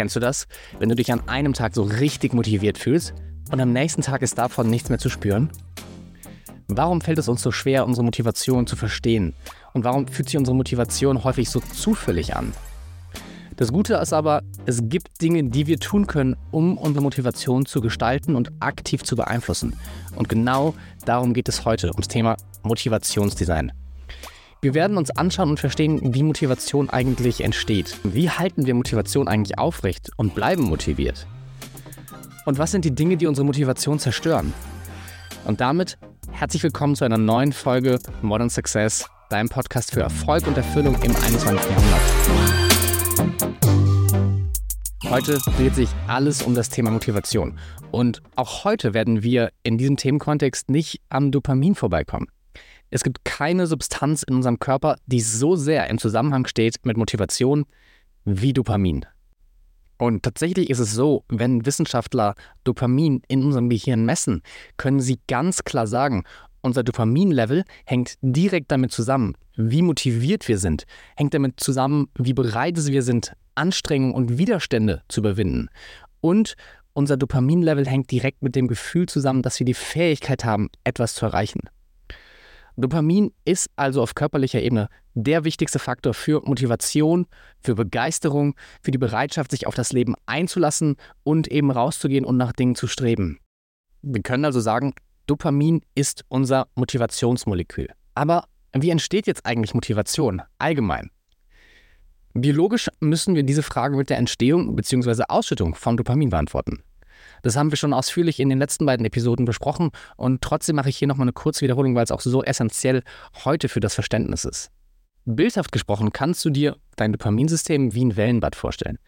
Kennst du das? Wenn du dich an einem Tag so richtig motiviert fühlst und am nächsten Tag ist davon nichts mehr zu spüren? Warum fällt es uns so schwer, unsere Motivation zu verstehen? Und warum fühlt sich unsere Motivation häufig so zufällig an? Das Gute ist aber, es gibt Dinge, die wir tun können, um unsere Motivation zu gestalten und aktiv zu beeinflussen. Und genau darum geht es heute, ums Thema Motivationsdesign. Wir werden uns anschauen und verstehen, wie Motivation eigentlich entsteht. Wie halten wir Motivation eigentlich aufrecht und bleiben motiviert? Und was sind die Dinge, die unsere Motivation zerstören? Und damit herzlich willkommen zu einer neuen Folge Modern Success, deinem Podcast für Erfolg und Erfüllung im 21. Jahrhundert. Heute dreht sich alles um das Thema Motivation. Und auch heute werden wir in diesem Themenkontext nicht am Dopamin vorbeikommen. Es gibt keine Substanz in unserem Körper, die so sehr im Zusammenhang steht mit Motivation wie Dopamin. Und tatsächlich ist es so, wenn Wissenschaftler Dopamin in unserem Gehirn messen, können sie ganz klar sagen, unser Dopaminlevel hängt direkt damit zusammen, wie motiviert wir sind, hängt damit zusammen, wie bereit wir sind, Anstrengungen und Widerstände zu überwinden. Und unser Dopaminlevel hängt direkt mit dem Gefühl zusammen, dass wir die Fähigkeit haben, etwas zu erreichen. Dopamin ist also auf körperlicher Ebene der wichtigste Faktor für Motivation, für Begeisterung, für die Bereitschaft, sich auf das Leben einzulassen und eben rauszugehen und nach Dingen zu streben. Wir können also sagen, Dopamin ist unser Motivationsmolekül. Aber wie entsteht jetzt eigentlich Motivation allgemein? Biologisch müssen wir diese Frage mit der Entstehung bzw. Ausschüttung von Dopamin beantworten. Das haben wir schon ausführlich in den letzten beiden Episoden besprochen und trotzdem mache ich hier nochmal eine kurze Wiederholung, weil es auch so essentiell heute für das Verständnis ist. Bildhaft gesprochen kannst du dir dein Dopaminsystem wie ein Wellenbad vorstellen.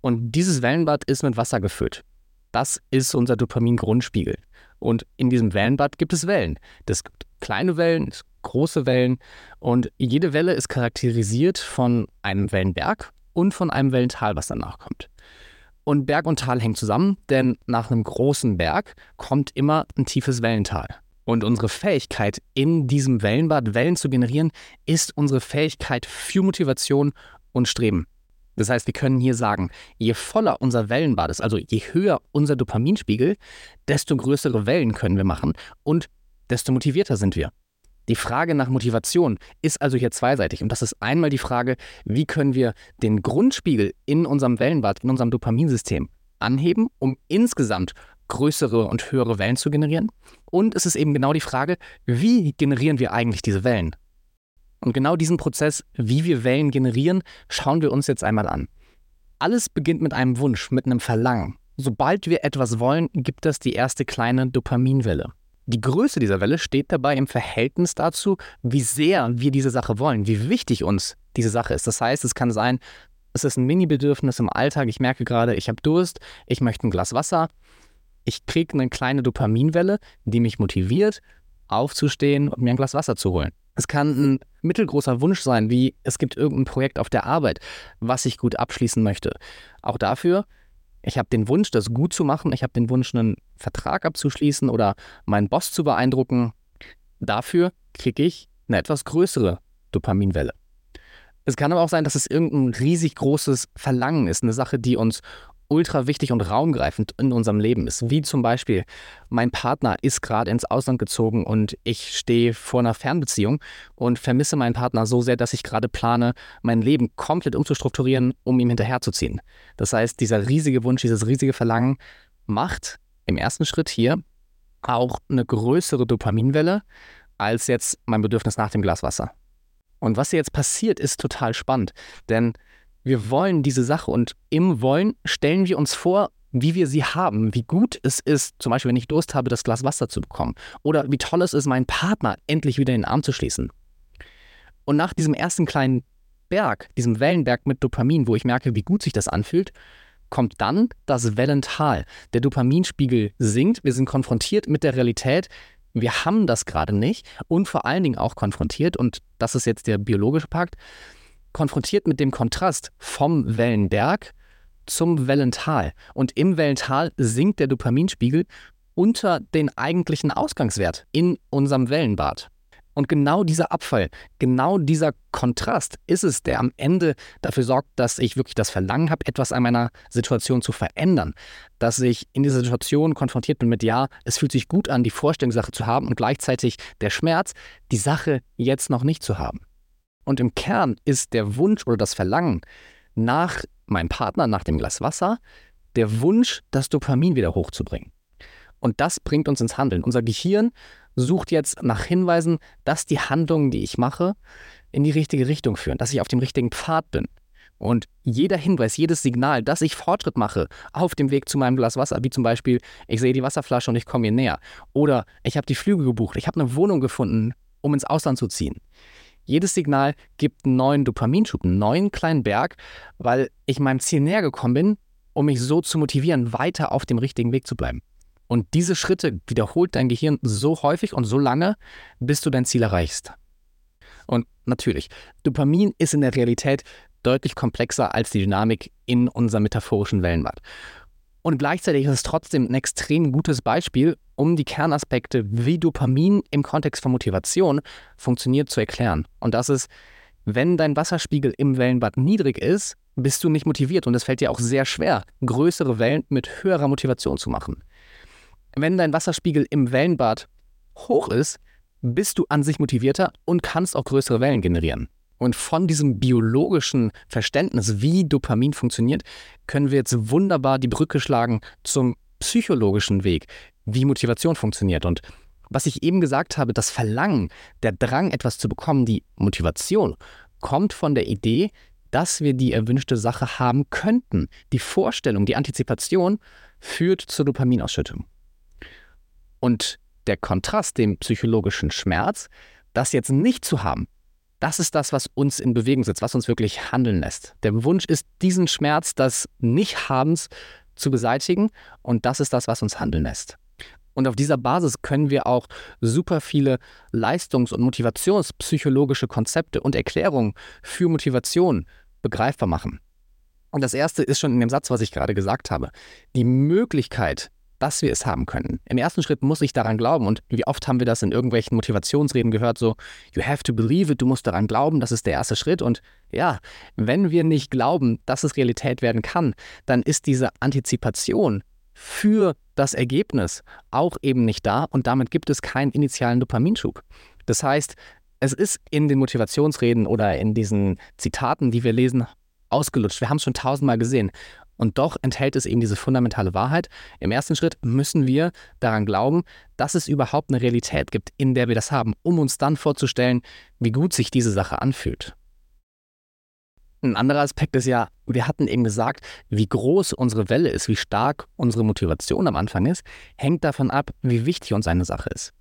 Und dieses Wellenbad ist mit Wasser gefüllt. Das ist unser Dopamin-Grundspiegel. Und in diesem Wellenbad gibt es Wellen. Das gibt kleine Wellen, große Wellen. Und jede Welle ist charakterisiert von einem Wellenberg und von einem Wellental, was danach kommt. Und Berg und Tal hängen zusammen, denn nach einem großen Berg kommt immer ein tiefes Wellental. Und unsere Fähigkeit, in diesem Wellenbad Wellen zu generieren, ist unsere Fähigkeit für Motivation und Streben. Das heißt, wir können hier sagen, je voller unser Wellenbad ist, also je höher unser Dopaminspiegel, desto größere Wellen können wir machen und desto motivierter sind wir. Die Frage nach Motivation ist also hier zweiseitig. Und das ist einmal die Frage, wie können wir den Grundspiegel in unserem Wellenbad, in unserem Dopaminsystem anheben, um insgesamt größere und höhere Wellen zu generieren. Und es ist eben genau die Frage, wie generieren wir eigentlich diese Wellen? Und genau diesen Prozess, wie wir Wellen generieren, schauen wir uns jetzt einmal an. Alles beginnt mit einem Wunsch, mit einem Verlangen. Sobald wir etwas wollen, gibt es die erste kleine Dopaminwelle. Die Größe dieser Welle steht dabei im Verhältnis dazu, wie sehr wir diese Sache wollen, wie wichtig uns diese Sache ist. Das heißt, es kann sein, es ist ein Mini-Bedürfnis im Alltag. Ich merke gerade, ich habe Durst, ich möchte ein Glas Wasser. Ich kriege eine kleine Dopaminwelle, die mich motiviert, aufzustehen und mir ein Glas Wasser zu holen. Es kann ein mittelgroßer Wunsch sein, wie es gibt irgendein Projekt auf der Arbeit, was ich gut abschließen möchte. Auch dafür ich habe den Wunsch, das gut zu machen. Ich habe den Wunsch, einen Vertrag abzuschließen oder meinen Boss zu beeindrucken. Dafür kriege ich eine etwas größere Dopaminwelle. Es kann aber auch sein, dass es irgendein riesig großes Verlangen ist, eine Sache, die uns ultra wichtig und raumgreifend in unserem Leben ist. Wie zum Beispiel, mein Partner ist gerade ins Ausland gezogen und ich stehe vor einer Fernbeziehung und vermisse meinen Partner so sehr, dass ich gerade plane, mein Leben komplett umzustrukturieren, um ihm hinterherzuziehen. Das heißt, dieser riesige Wunsch, dieses riesige Verlangen macht im ersten Schritt hier auch eine größere Dopaminwelle als jetzt mein Bedürfnis nach dem Glas Wasser. Und was hier jetzt passiert, ist total spannend, denn wir wollen diese Sache und im Wollen stellen wir uns vor, wie wir sie haben, wie gut es ist, zum Beispiel, wenn ich Durst habe, das Glas Wasser zu bekommen. Oder wie toll es ist, meinen Partner endlich wieder in den Arm zu schließen. Und nach diesem ersten kleinen Berg, diesem Wellenberg mit Dopamin, wo ich merke, wie gut sich das anfühlt, kommt dann das Wellental. Der Dopaminspiegel sinkt, wir sind konfrontiert mit der Realität, wir haben das gerade nicht und vor allen Dingen auch konfrontiert, und das ist jetzt der biologische Pakt, konfrontiert mit dem Kontrast vom Wellenberg zum Wellental. Und im Wellental sinkt der Dopaminspiegel unter den eigentlichen Ausgangswert in unserem Wellenbad. Und genau dieser Abfall, genau dieser Kontrast ist es, der am Ende dafür sorgt, dass ich wirklich das Verlangen habe, etwas an meiner Situation zu verändern. Dass ich in dieser Situation konfrontiert bin mit, ja, es fühlt sich gut an, die Vorstellungssache zu haben und gleichzeitig der Schmerz, die Sache jetzt noch nicht zu haben. Und im Kern ist der Wunsch oder das Verlangen nach meinem Partner, nach dem Glas Wasser, der Wunsch, das Dopamin wieder hochzubringen. Und das bringt uns ins Handeln. Unser Gehirn sucht jetzt nach Hinweisen, dass die Handlungen, die ich mache, in die richtige Richtung führen, dass ich auf dem richtigen Pfad bin. Und jeder Hinweis, jedes Signal, dass ich Fortschritt mache auf dem Weg zu meinem Glas Wasser, wie zum Beispiel, ich sehe die Wasserflasche und ich komme ihr näher. Oder ich habe die Flüge gebucht, ich habe eine Wohnung gefunden, um ins Ausland zu ziehen. Jedes Signal gibt einen neuen Dopaminschub, einen neuen kleinen Berg, weil ich meinem Ziel näher gekommen bin, um mich so zu motivieren, weiter auf dem richtigen Weg zu bleiben. Und diese Schritte wiederholt dein Gehirn so häufig und so lange, bis du dein Ziel erreichst. Und natürlich, Dopamin ist in der Realität deutlich komplexer als die Dynamik in unserem metaphorischen Wellenbad. Und gleichzeitig ist es trotzdem ein extrem gutes Beispiel, um die Kernaspekte, wie Dopamin im Kontext von Motivation funktioniert, zu erklären. Und das ist, wenn dein Wasserspiegel im Wellenbad niedrig ist, bist du nicht motiviert und es fällt dir auch sehr schwer, größere Wellen mit höherer Motivation zu machen. Wenn dein Wasserspiegel im Wellenbad hoch ist, bist du an sich motivierter und kannst auch größere Wellen generieren. Und von diesem biologischen Verständnis, wie Dopamin funktioniert, können wir jetzt wunderbar die Brücke schlagen zum psychologischen Weg, wie Motivation funktioniert. Und was ich eben gesagt habe, das Verlangen, der Drang, etwas zu bekommen, die Motivation, kommt von der Idee, dass wir die erwünschte Sache haben könnten. Die Vorstellung, die Antizipation führt zur Dopaminausschüttung. Und der Kontrast, dem psychologischen Schmerz, das jetzt nicht zu haben, das ist das, was uns in Bewegung setzt, was uns wirklich handeln lässt. Der Wunsch ist, diesen Schmerz des Nichthabens zu beseitigen und das ist das, was uns handeln lässt. Und auf dieser Basis können wir auch super viele leistungs- und motivationspsychologische Konzepte und Erklärungen für Motivation begreifbar machen. Und das erste ist schon in dem Satz, was ich gerade gesagt habe. Die Möglichkeit, dass wir es haben können. Im ersten Schritt muss ich daran glauben. Und wie oft haben wir das in irgendwelchen Motivationsreden gehört, so, you have to believe it, du musst daran glauben, das ist der erste Schritt. Und ja, wenn wir nicht glauben, dass es Realität werden kann, dann ist diese Antizipation für das Ergebnis auch eben nicht da und damit gibt es keinen initialen Dopaminschub. Das heißt, es ist in den Motivationsreden oder in diesen Zitaten, die wir lesen, ausgelutscht. Wir haben es schon tausendmal gesehen. Und doch enthält es eben diese fundamentale Wahrheit. Im ersten Schritt müssen wir daran glauben, dass es überhaupt eine Realität gibt, in der wir das haben, um uns dann vorzustellen, wie gut sich diese Sache anfühlt. Ein anderer Aspekt ist ja, wir hatten eben gesagt, wie groß unsere Welle ist, wie stark unsere Motivation am Anfang ist, hängt davon ab, wie wichtig uns eine Sache ist.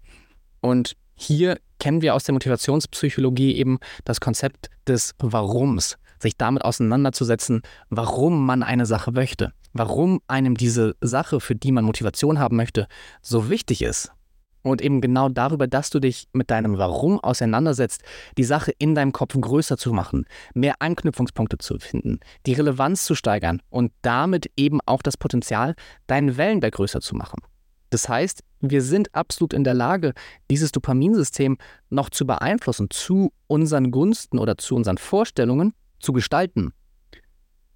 Und hier kennen wir aus der Motivationspsychologie eben das Konzept des Warums sich damit auseinanderzusetzen, warum man eine Sache möchte, warum einem diese Sache, für die man Motivation haben möchte, so wichtig ist. Und eben genau darüber, dass du dich mit deinem Warum auseinandersetzt, die Sache in deinem Kopf größer zu machen, mehr Anknüpfungspunkte zu finden, die Relevanz zu steigern und damit eben auch das Potenzial, deinen Wellenberg größer zu machen. Das heißt, wir sind absolut in der Lage, dieses Dopaminsystem noch zu beeinflussen zu unseren Gunsten oder zu unseren Vorstellungen zu gestalten.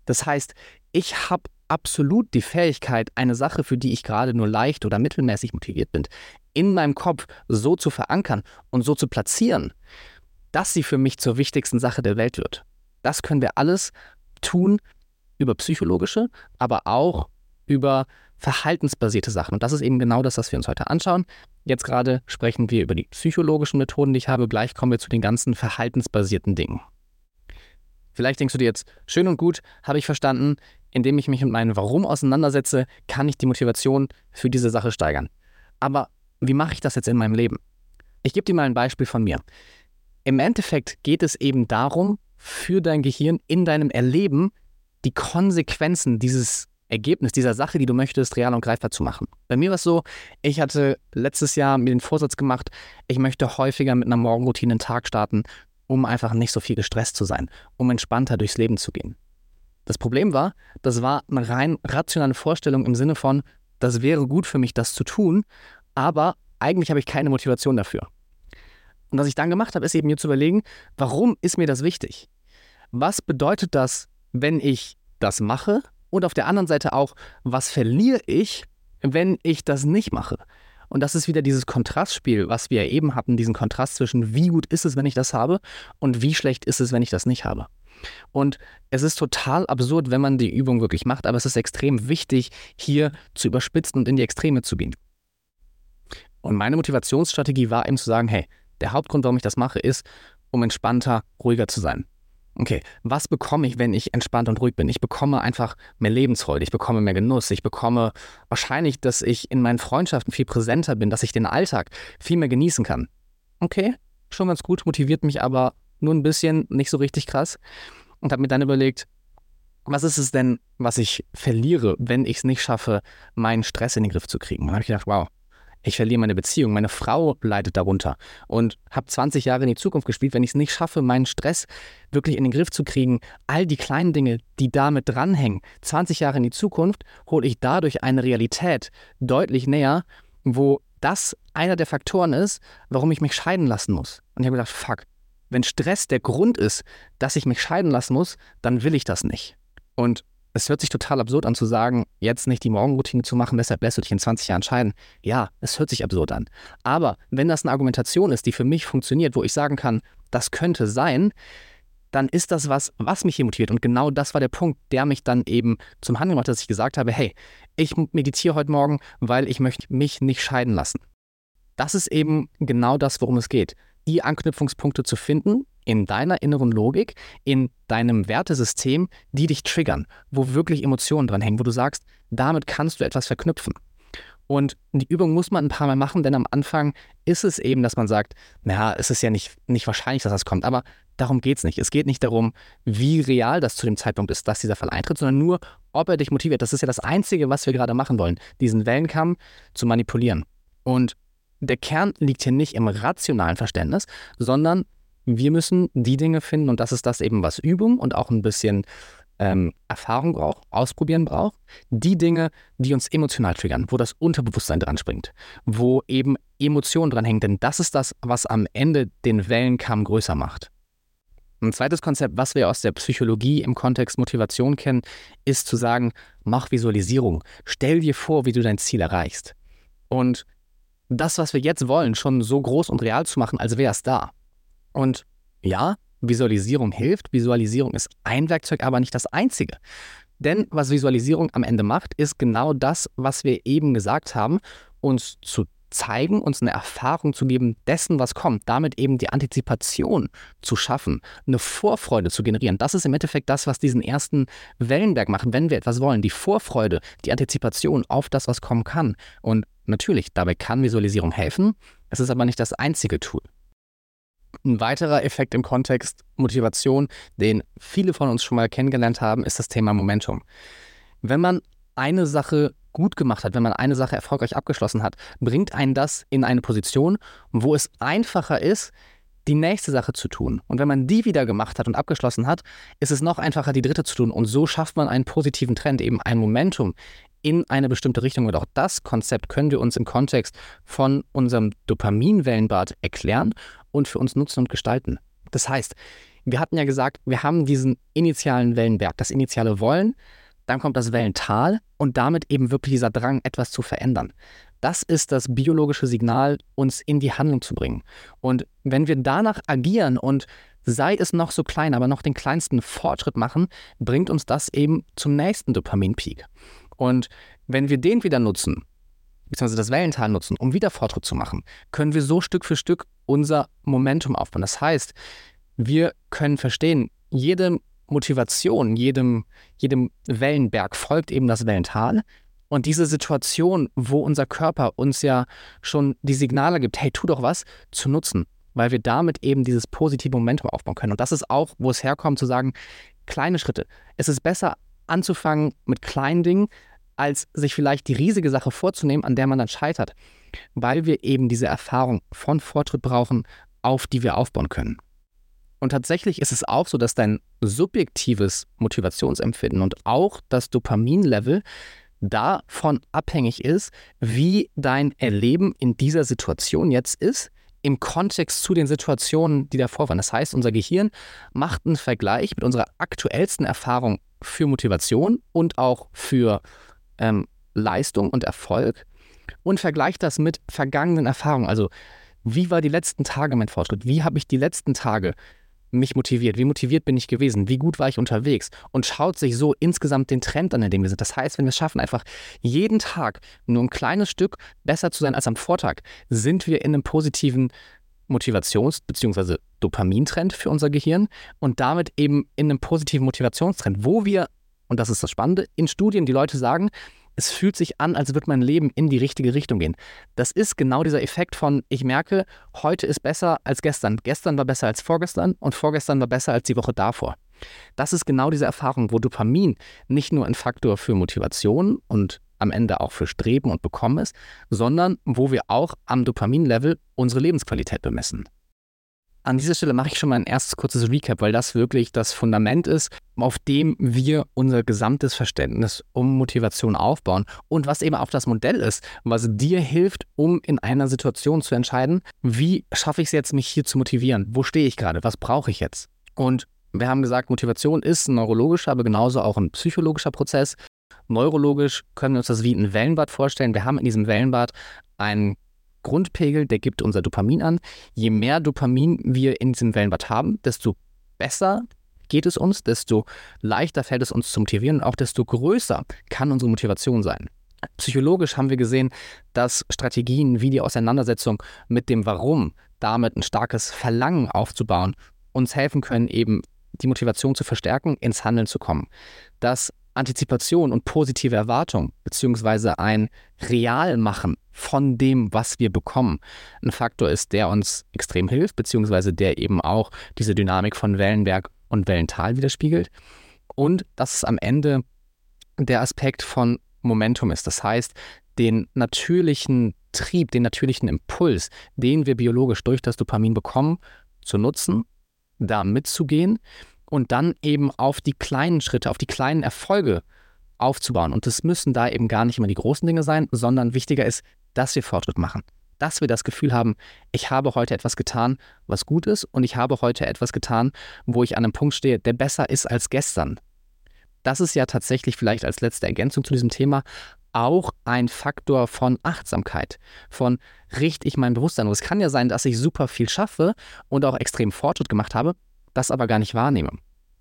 Das heißt, ich habe absolut die Fähigkeit, eine Sache, für die ich gerade nur leicht oder mittelmäßig motiviert bin, in meinem Kopf so zu verankern und so zu platzieren, dass sie für mich zur wichtigsten Sache der Welt wird. Das können wir alles tun über psychologische, aber auch über verhaltensbasierte Sachen. Und das ist eben genau das, was wir uns heute anschauen. Jetzt gerade sprechen wir über die psychologischen Methoden, die ich habe. Gleich kommen wir zu den ganzen verhaltensbasierten Dingen. Vielleicht denkst du dir jetzt, schön und gut, habe ich verstanden, indem ich mich mit meinem Warum auseinandersetze, kann ich die Motivation für diese Sache steigern. Aber wie mache ich das jetzt in meinem Leben? Ich gebe dir mal ein Beispiel von mir. Im Endeffekt geht es eben darum, für dein Gehirn in deinem Erleben die Konsequenzen dieses Ergebnis dieser Sache, die du möchtest, real und greifbar zu machen. Bei mir war es so, ich hatte letztes Jahr mir den Vorsatz gemacht, ich möchte häufiger mit einer Morgenroutine den Tag starten um einfach nicht so viel gestresst zu sein, um entspannter durchs Leben zu gehen. Das Problem war, das war eine rein rationale Vorstellung im Sinne von, das wäre gut für mich, das zu tun, aber eigentlich habe ich keine Motivation dafür. Und was ich dann gemacht habe, ist eben mir zu überlegen, warum ist mir das wichtig? Was bedeutet das, wenn ich das mache? Und auf der anderen Seite auch, was verliere ich, wenn ich das nicht mache? Und das ist wieder dieses Kontrastspiel, was wir eben hatten, diesen Kontrast zwischen, wie gut ist es, wenn ich das habe und wie schlecht ist es, wenn ich das nicht habe. Und es ist total absurd, wenn man die Übung wirklich macht, aber es ist extrem wichtig, hier zu überspitzen und in die Extreme zu gehen. Und meine Motivationsstrategie war eben zu sagen, hey, der Hauptgrund, warum ich das mache, ist, um entspannter, ruhiger zu sein. Okay, was bekomme ich, wenn ich entspannt und ruhig bin? Ich bekomme einfach mehr Lebensfreude, ich bekomme mehr Genuss, ich bekomme wahrscheinlich, dass ich in meinen Freundschaften viel präsenter bin, dass ich den Alltag viel mehr genießen kann. Okay, schon ganz gut, motiviert mich aber nur ein bisschen, nicht so richtig krass. Und habe mir dann überlegt, was ist es denn, was ich verliere, wenn ich es nicht schaffe, meinen Stress in den Griff zu kriegen? Und dann habe ich gedacht, wow, ich verliere meine Beziehung, meine Frau leidet darunter und habe 20 Jahre in die Zukunft gespielt, wenn ich es nicht schaffe, meinen Stress wirklich in den Griff zu kriegen, all die kleinen Dinge, die damit dranhängen, 20 Jahre in die Zukunft, hole ich dadurch eine Realität deutlich näher, wo das einer der Faktoren ist, warum ich mich scheiden lassen muss. Und ich habe gedacht, fuck, wenn Stress der Grund ist, dass ich mich scheiden lassen muss, dann will ich das nicht. Und es hört sich total absurd an zu sagen, jetzt nicht die Morgenroutine zu machen, deshalb lässt du dich in 20 Jahren scheiden. Ja, es hört sich absurd an. Aber wenn das eine Argumentation ist, die für mich funktioniert, wo ich sagen kann, das könnte sein, dann ist das was, was mich hier motiviert. Und genau das war der Punkt, der mich dann eben zum Handeln macht, dass ich gesagt habe, hey, ich meditiere heute Morgen, weil ich möchte mich nicht scheiden lassen. Das ist eben genau das, worum es geht. Die Anknüpfungspunkte zu finden, in deiner inneren Logik, in deinem Wertesystem, die dich triggern, wo wirklich Emotionen dran hängen, wo du sagst, damit kannst du etwas verknüpfen. Und die Übung muss man ein paar Mal machen, denn am Anfang ist es eben, dass man sagt, naja, es ist ja nicht, nicht wahrscheinlich, dass das kommt, aber darum geht es nicht. Es geht nicht darum, wie real das zu dem Zeitpunkt ist, dass dieser Fall eintritt, sondern nur, ob er dich motiviert. Das ist ja das Einzige, was wir gerade machen wollen, diesen Wellenkamm zu manipulieren. Und der Kern liegt hier nicht im rationalen Verständnis, sondern wir müssen die Dinge finden, und das ist das eben, was Übung und auch ein bisschen ähm, Erfahrung braucht, Ausprobieren braucht, die Dinge, die uns emotional triggern, wo das Unterbewusstsein dran springt, wo eben Emotionen dran hängen, denn das ist das, was am Ende den Wellenkamm größer macht. Ein zweites Konzept, was wir aus der Psychologie im Kontext Motivation kennen, ist zu sagen, mach Visualisierung. Stell dir vor, wie du dein Ziel erreichst. Und das, was wir jetzt wollen, schon so groß und real zu machen, als wäre es da. Und ja, Visualisierung hilft. Visualisierung ist ein Werkzeug, aber nicht das einzige. Denn was Visualisierung am Ende macht, ist genau das, was wir eben gesagt haben, uns zu zeigen, uns eine Erfahrung zu geben dessen, was kommt, damit eben die Antizipation zu schaffen, eine Vorfreude zu generieren. Das ist im Endeffekt das, was diesen ersten Wellenberg macht, wenn wir etwas wollen. Die Vorfreude, die Antizipation auf das, was kommen kann. Und natürlich, dabei kann Visualisierung helfen. Es ist aber nicht das einzige Tool. Ein weiterer Effekt im Kontext Motivation, den viele von uns schon mal kennengelernt haben, ist das Thema Momentum. Wenn man eine Sache gut gemacht hat, wenn man eine Sache erfolgreich abgeschlossen hat, bringt einen das in eine Position, wo es einfacher ist, die nächste Sache zu tun. Und wenn man die wieder gemacht hat und abgeschlossen hat, ist es noch einfacher, die dritte zu tun. Und so schafft man einen positiven Trend, eben ein Momentum in eine bestimmte Richtung. Und auch das Konzept können wir uns im Kontext von unserem Dopaminwellenbad erklären und für uns nutzen und gestalten. Das heißt, wir hatten ja gesagt, wir haben diesen initialen Wellenberg, das initiale Wollen, dann kommt das Wellental und damit eben wirklich dieser Drang, etwas zu verändern. Das ist das biologische Signal, uns in die Handlung zu bringen. Und wenn wir danach agieren und sei es noch so klein, aber noch den kleinsten Fortschritt machen, bringt uns das eben zum nächsten Dopaminpeak. Und wenn wir den wieder nutzen, beziehungsweise das Wellental nutzen, um wieder Fortschritt zu machen, können wir so Stück für Stück unser Momentum aufbauen. Das heißt, wir können verstehen, jede Motivation, jedem, jedem Wellenberg folgt eben das Wellental. Und diese Situation, wo unser Körper uns ja schon die Signale gibt, hey, tu doch was, zu nutzen, weil wir damit eben dieses positive Momentum aufbauen können. Und das ist auch, wo es herkommt, zu sagen, kleine Schritte. Es ist besser anzufangen mit kleinen Dingen, als sich vielleicht die riesige Sache vorzunehmen, an der man dann scheitert, weil wir eben diese Erfahrung von Fortschritt brauchen, auf die wir aufbauen können. Und tatsächlich ist es auch so, dass dein subjektives Motivationsempfinden und auch das Dopaminlevel davon abhängig ist, wie dein Erleben in dieser Situation jetzt ist, im Kontext zu den Situationen, die davor waren. Das heißt, unser Gehirn macht einen Vergleich mit unserer aktuellsten Erfahrung für Motivation und auch für ähm, Leistung und Erfolg und vergleicht das mit vergangenen Erfahrungen. Also, wie war die letzten Tage mein Fortschritt? Wie habe ich die letzten Tage mich motiviert? Wie motiviert bin ich gewesen? Wie gut war ich unterwegs? Und schaut sich so insgesamt den Trend an, in dem wir sind. Das heißt, wenn wir es schaffen, einfach jeden Tag nur ein kleines Stück besser zu sein als am Vortag, sind wir in einem positiven Motivations- bzw. Dopamintrend für unser Gehirn und damit eben in einem positiven Motivationstrend, wo wir, und das ist das Spannende, in Studien die Leute sagen, es fühlt sich an, als würde mein Leben in die richtige Richtung gehen. Das ist genau dieser Effekt von, ich merke, heute ist besser als gestern. Gestern war besser als vorgestern und vorgestern war besser als die Woche davor. Das ist genau diese Erfahrung, wo Dopamin nicht nur ein Faktor für Motivation und am Ende auch für Streben und Bekommen ist, sondern wo wir auch am Dopaminlevel unsere Lebensqualität bemessen. An dieser Stelle mache ich schon mal ein erstes kurzes Recap, weil das wirklich das Fundament ist, auf dem wir unser gesamtes Verständnis um Motivation aufbauen und was eben auch das Modell ist, was dir hilft, um in einer Situation zu entscheiden, wie schaffe ich es jetzt, mich hier zu motivieren? Wo stehe ich gerade? Was brauche ich jetzt? Und wir haben gesagt, Motivation ist ein neurologischer, aber genauso auch ein psychologischer Prozess. Neurologisch können wir uns das wie ein Wellenbad vorstellen. Wir haben in diesem Wellenbad einen Grundpegel, der gibt unser Dopamin an. Je mehr Dopamin wir in diesem Wellenbad haben, desto besser geht es uns, desto leichter fällt es uns zu motivieren und auch desto größer kann unsere Motivation sein. Psychologisch haben wir gesehen, dass Strategien wie die Auseinandersetzung mit dem Warum, damit ein starkes Verlangen aufzubauen, uns helfen können, eben die Motivation zu verstärken, ins Handeln zu kommen. Dass Antizipation und positive Erwartung beziehungsweise ein Realmachen von dem, was wir bekommen, ein Faktor ist, der uns extrem hilft, beziehungsweise der eben auch diese Dynamik von Wellenberg und Wellental widerspiegelt. Und dass es am Ende der Aspekt von Momentum ist. Das heißt, den natürlichen Trieb, den natürlichen Impuls, den wir biologisch durch das Dopamin bekommen, zu nutzen, da mitzugehen und dann eben auf die kleinen Schritte, auf die kleinen Erfolge aufzubauen. Und es müssen da eben gar nicht immer die großen Dinge sein, sondern wichtiger ist, dass wir Fortschritt machen. Dass wir das Gefühl haben, ich habe heute etwas getan, was gut ist, und ich habe heute etwas getan, wo ich an einem Punkt stehe, der besser ist als gestern. Das ist ja tatsächlich vielleicht als letzte Ergänzung zu diesem Thema auch ein Faktor von Achtsamkeit, von richte ich mein Bewusstsein. Und es kann ja sein, dass ich super viel schaffe und auch extrem Fortschritt gemacht habe, das aber gar nicht wahrnehme.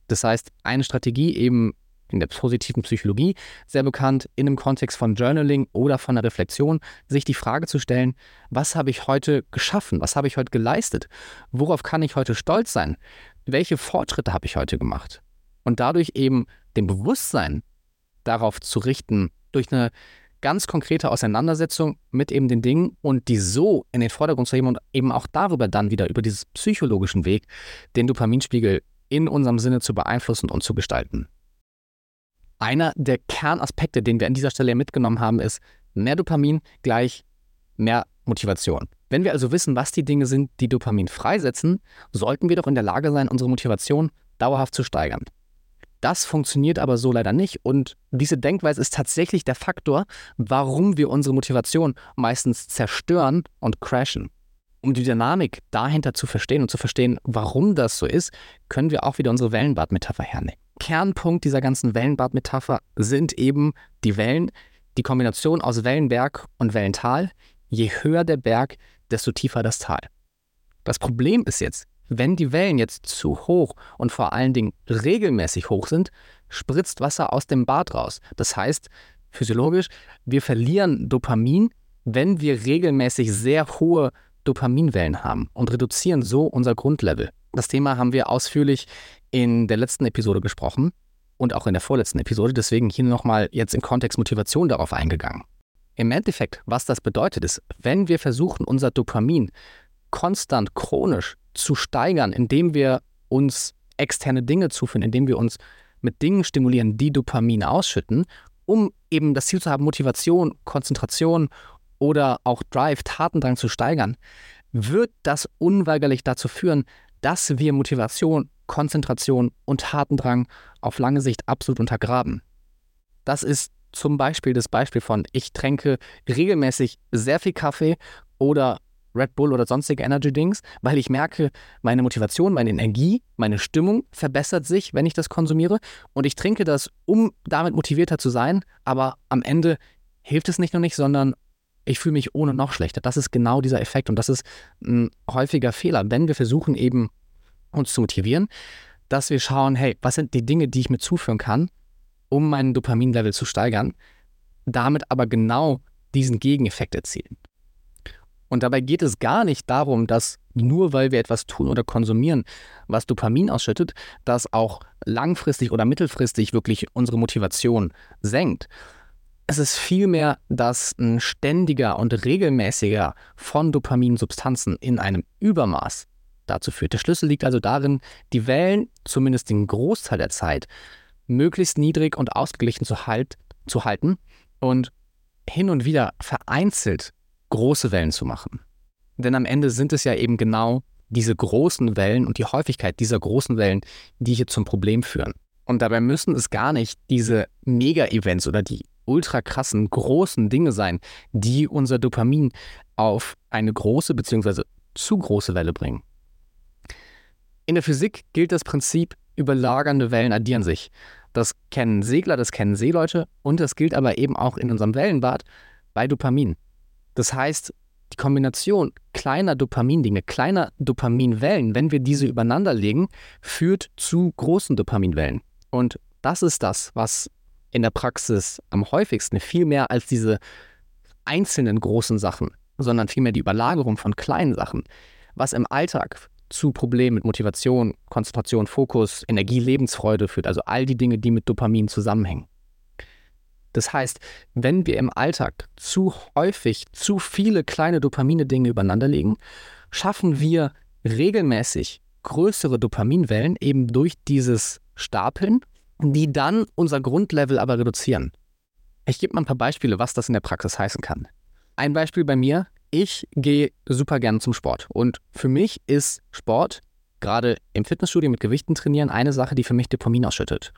Das heißt, eine Strategie eben in der positiven Psychologie sehr bekannt, in einem Kontext von Journaling oder von der Reflexion, sich die Frage zu stellen, was habe ich heute geschaffen, was habe ich heute geleistet, worauf kann ich heute stolz sein, welche Fortschritte habe ich heute gemacht. Und dadurch eben dem Bewusstsein darauf zu richten, durch eine ganz konkrete Auseinandersetzung mit eben den Dingen und die so in den Vordergrund zu heben und eben auch darüber dann wieder über diesen psychologischen Weg den Dopaminspiegel in unserem Sinne zu beeinflussen und zu gestalten. Einer der Kernaspekte, den wir an dieser Stelle mitgenommen haben, ist mehr Dopamin gleich mehr Motivation. Wenn wir also wissen, was die Dinge sind, die Dopamin freisetzen, sollten wir doch in der Lage sein, unsere Motivation dauerhaft zu steigern. Das funktioniert aber so leider nicht und diese Denkweise ist tatsächlich der Faktor, warum wir unsere Motivation meistens zerstören und crashen. Um die Dynamik dahinter zu verstehen und zu verstehen, warum das so ist, können wir auch wieder unsere Wellenbad-Metapher hernehmen. Kernpunkt dieser ganzen Wellenbad-Metapher sind eben die Wellen, die Kombination aus Wellenberg und Wellental. Je höher der Berg, desto tiefer das Tal. Das Problem ist jetzt, wenn die Wellen jetzt zu hoch und vor allen Dingen regelmäßig hoch sind, spritzt Wasser aus dem Bad raus. Das heißt, physiologisch, wir verlieren Dopamin, wenn wir regelmäßig sehr hohe Dopaminwellen haben und reduzieren so unser Grundlevel. Das Thema haben wir ausführlich in der letzten Episode gesprochen und auch in der vorletzten Episode, deswegen hier nochmal jetzt im Kontext Motivation darauf eingegangen. Im Endeffekt, was das bedeutet, ist, wenn wir versuchen, unser Dopamin konstant, chronisch zu steigern, indem wir uns externe Dinge zuführen, indem wir uns mit Dingen stimulieren, die Dopamin ausschütten, um eben das Ziel zu haben, Motivation, Konzentration oder auch Drive, Tatendrang zu steigern, wird das unweigerlich dazu führen, dass wir Motivation, Konzentration und Tatendrang auf lange Sicht absolut untergraben. Das ist zum Beispiel das Beispiel von, ich tränke regelmäßig sehr viel Kaffee oder Red Bull oder sonstige Energy Drinks, weil ich merke, meine Motivation, meine Energie, meine Stimmung verbessert sich, wenn ich das konsumiere. Und ich trinke das, um damit motivierter zu sein. Aber am Ende hilft es nicht nur nicht, sondern ich fühle mich ohne noch schlechter. Das ist genau dieser Effekt. Und das ist ein häufiger Fehler, wenn wir versuchen eben uns zu motivieren, dass wir schauen, hey, was sind die Dinge, die ich mir zuführen kann, um meinen Dopaminlevel zu steigern, damit aber genau diesen Gegeneffekt erzielen. Und dabei geht es gar nicht darum, dass nur weil wir etwas tun oder konsumieren, was Dopamin ausschüttet, das auch langfristig oder mittelfristig wirklich unsere Motivation senkt. Es ist vielmehr, dass ein ständiger und regelmäßiger von Dopaminsubstanzen in einem Übermaß dazu führt. Der Schlüssel liegt also darin, die Wellen, zumindest den Großteil der Zeit, möglichst niedrig und ausgeglichen zu, halt, zu halten und hin und wieder vereinzelt große Wellen zu machen. Denn am Ende sind es ja eben genau diese großen Wellen und die Häufigkeit dieser großen Wellen, die hier zum Problem führen. Und dabei müssen es gar nicht diese Mega-Events oder die ultra krassen, großen Dinge sein, die unser Dopamin auf eine große bzw. zu große Welle bringen. In der Physik gilt das Prinzip, überlagernde Wellen addieren sich. Das kennen Segler, das kennen Seeleute und das gilt aber eben auch in unserem Wellenbad bei Dopamin. Das heißt, die Kombination kleiner Dopamindinge, kleiner Dopaminwellen, wenn wir diese übereinander legen, führt zu großen Dopaminwellen. Und das ist das, was in der Praxis am häufigsten, viel mehr als diese einzelnen großen Sachen, sondern vielmehr die Überlagerung von kleinen Sachen, was im Alltag zu Problemen mit Motivation, Konzentration, Fokus, Energie, Lebensfreude führt, also all die Dinge, die mit Dopamin zusammenhängen. Das heißt, wenn wir im Alltag zu häufig zu viele kleine Dopamine-Dinge übereinander legen, schaffen wir regelmäßig größere Dopaminwellen eben durch dieses Stapeln, die dann unser Grundlevel aber reduzieren. Ich gebe mal ein paar Beispiele, was das in der Praxis heißen kann. Ein Beispiel bei mir, ich gehe super gern zum Sport und für mich ist Sport, gerade im Fitnessstudio mit Gewichten trainieren, eine Sache, die für mich Dopamin ausschüttet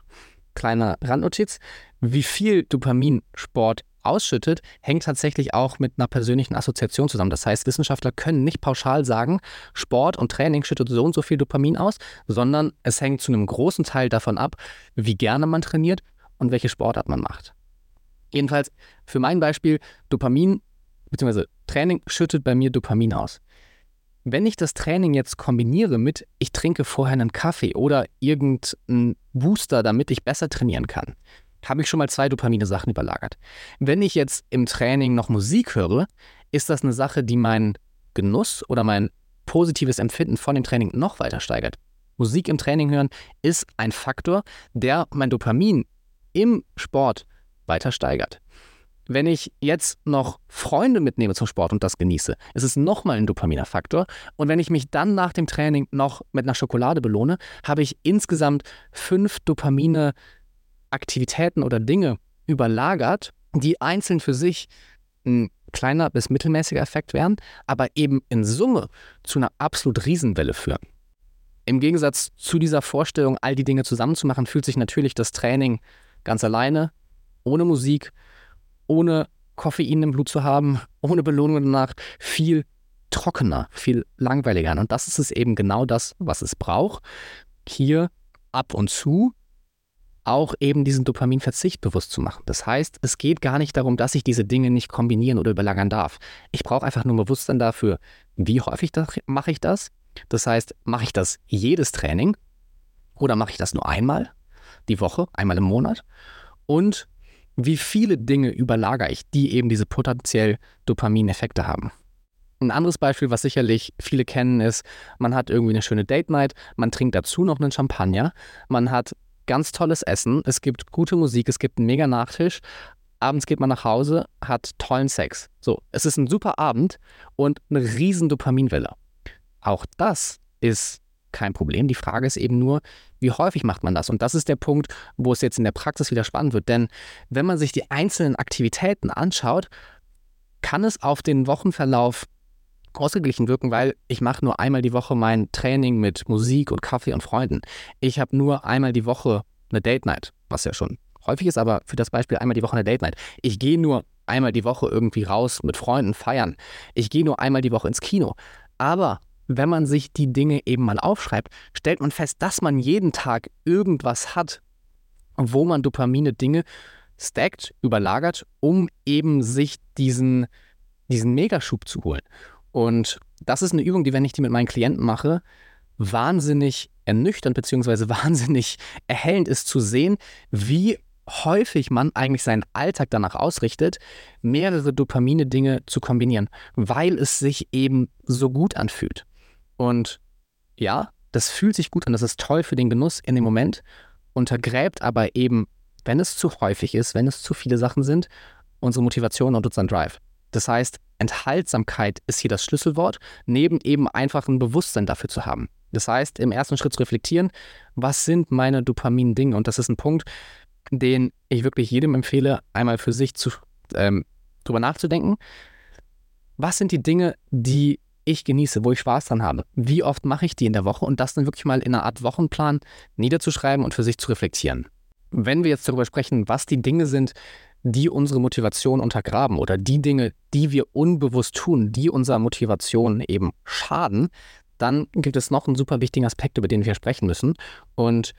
kleiner Randnotiz, wie viel Dopamin Sport ausschüttet, hängt tatsächlich auch mit einer persönlichen Assoziation zusammen. Das heißt, Wissenschaftler können nicht pauschal sagen, Sport und Training schüttet so und so viel Dopamin aus, sondern es hängt zu einem großen Teil davon ab, wie gerne man trainiert und welche Sportart man macht. Jedenfalls für mein Beispiel, Dopamin bzw. Training schüttet bei mir Dopamin aus. Wenn ich das Training jetzt kombiniere mit, ich trinke vorher einen Kaffee oder irgendeinen Booster, damit ich besser trainieren kann, habe ich schon mal zwei Dopamine-Sachen überlagert. Wenn ich jetzt im Training noch Musik höre, ist das eine Sache, die meinen Genuss oder mein positives Empfinden von dem Training noch weiter steigert. Musik im Training hören ist ein Faktor, der mein Dopamin im Sport weiter steigert. Wenn ich jetzt noch Freunde mitnehme zum Sport und das genieße, ist es nochmal ein Dopaminfaktor. Und wenn ich mich dann nach dem Training noch mit einer Schokolade belohne, habe ich insgesamt fünf Dopamine Aktivitäten oder Dinge überlagert, die einzeln für sich ein kleiner bis mittelmäßiger Effekt wären, aber eben in Summe zu einer absolut Riesenwelle führen. Im Gegensatz zu dieser Vorstellung, all die Dinge zusammenzumachen, fühlt sich natürlich das Training ganz alleine, ohne Musik, ohne Koffein im Blut zu haben, ohne Belohnung danach, viel trockener, viel langweiliger. Und das ist es eben genau das, was es braucht. Hier ab und zu auch eben diesen Dopaminverzicht bewusst zu machen. Das heißt, es geht gar nicht darum, dass ich diese Dinge nicht kombinieren oder überlagern darf. Ich brauche einfach nur Bewusstsein dafür, wie häufig mache ich das. Das heißt, mache ich das jedes Training oder mache ich das nur einmal die Woche, einmal im Monat? Und wie viele Dinge überlagere ich, die eben diese potenziell Dopamineffekte haben. Ein anderes Beispiel, was sicherlich viele kennen, ist, man hat irgendwie eine schöne Date Night, man trinkt dazu noch einen Champagner, man hat ganz tolles Essen, es gibt gute Musik, es gibt einen mega Nachtisch, abends geht man nach Hause, hat tollen Sex. So, es ist ein super Abend und eine riesen Dopaminwelle. Auch das ist kein Problem. Die Frage ist eben nur, wie häufig macht man das? Und das ist der Punkt, wo es jetzt in der Praxis wieder spannend wird. Denn wenn man sich die einzelnen Aktivitäten anschaut, kann es auf den Wochenverlauf ausgeglichen wirken, weil ich mache nur einmal die Woche mein Training mit Musik und Kaffee und Freunden. Ich habe nur einmal die Woche eine Date Night, was ja schon häufig ist, aber für das Beispiel einmal die Woche eine Date Night. Ich gehe nur einmal die Woche irgendwie raus mit Freunden feiern. Ich gehe nur einmal die Woche ins Kino. Aber wenn man sich die Dinge eben mal aufschreibt, stellt man fest, dass man jeden Tag irgendwas hat, wo man Dopamine Dinge stackt, überlagert, um eben sich diesen, diesen Megaschub zu holen. Und das ist eine Übung, die, wenn ich die mit meinen Klienten mache, wahnsinnig ernüchternd bzw. wahnsinnig erhellend ist zu sehen, wie häufig man eigentlich seinen Alltag danach ausrichtet, mehrere Dopamine-Dinge zu kombinieren, weil es sich eben so gut anfühlt. Und ja, das fühlt sich gut an, das ist toll für den Genuss in dem Moment, untergräbt aber eben, wenn es zu häufig ist, wenn es zu viele Sachen sind, unsere Motivation und unseren Drive. Das heißt, Enthaltsamkeit ist hier das Schlüsselwort, neben eben einfach ein Bewusstsein dafür zu haben. Das heißt, im ersten Schritt zu reflektieren, was sind meine Dopamin-Dinge? Und das ist ein Punkt, den ich wirklich jedem empfehle, einmal für sich zu, ähm, drüber nachzudenken. Was sind die Dinge, die ich genieße, wo ich Spaß dran habe. Wie oft mache ich die in der Woche und das dann wirklich mal in einer Art Wochenplan niederzuschreiben und für sich zu reflektieren. Wenn wir jetzt darüber sprechen, was die Dinge sind, die unsere Motivation untergraben oder die Dinge, die wir unbewusst tun, die unserer Motivation eben schaden, dann gibt es noch einen super wichtigen Aspekt, über den wir sprechen müssen. Und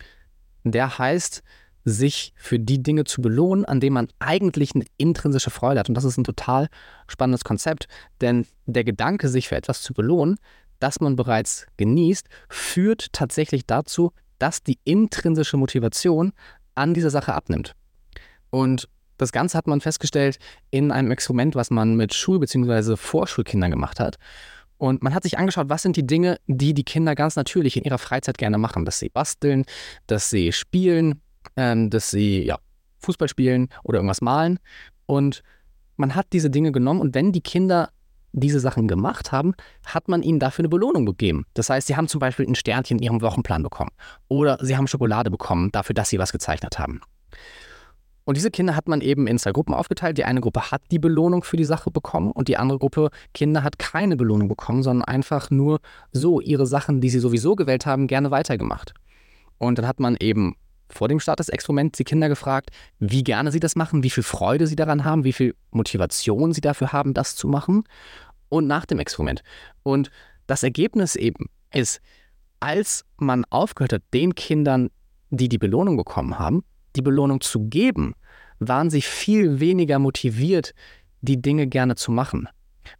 der heißt, sich für die Dinge zu belohnen, an denen man eigentlich eine intrinsische Freude hat. Und das ist ein total spannendes Konzept, denn der Gedanke, sich für etwas zu belohnen, das man bereits genießt, führt tatsächlich dazu, dass die intrinsische Motivation an dieser Sache abnimmt. Und das Ganze hat man festgestellt in einem Experiment, was man mit Schul- bzw. Vorschulkindern gemacht hat. Und man hat sich angeschaut, was sind die Dinge, die die Kinder ganz natürlich in ihrer Freizeit gerne machen. Dass sie basteln, dass sie spielen, ähm, dass sie ja, Fußball spielen oder irgendwas malen. Und man hat diese Dinge genommen und wenn die Kinder diese Sachen gemacht haben, hat man ihnen dafür eine Belohnung gegeben. Das heißt, sie haben zum Beispiel ein Sternchen in ihrem Wochenplan bekommen oder sie haben Schokolade bekommen dafür, dass sie was gezeichnet haben. Und diese Kinder hat man eben in zwei Gruppen aufgeteilt. Die eine Gruppe hat die Belohnung für die Sache bekommen und die andere Gruppe Kinder hat keine Belohnung bekommen, sondern einfach nur so ihre Sachen, die sie sowieso gewählt haben, gerne weitergemacht. Und dann hat man eben vor dem Start des Experiments die Kinder gefragt, wie gerne sie das machen, wie viel Freude sie daran haben, wie viel Motivation sie dafür haben, das zu machen und nach dem Experiment. Und das Ergebnis eben ist, als man aufgehört hat, den Kindern, die die Belohnung bekommen haben, die Belohnung zu geben, waren sie viel weniger motiviert, die Dinge gerne zu machen.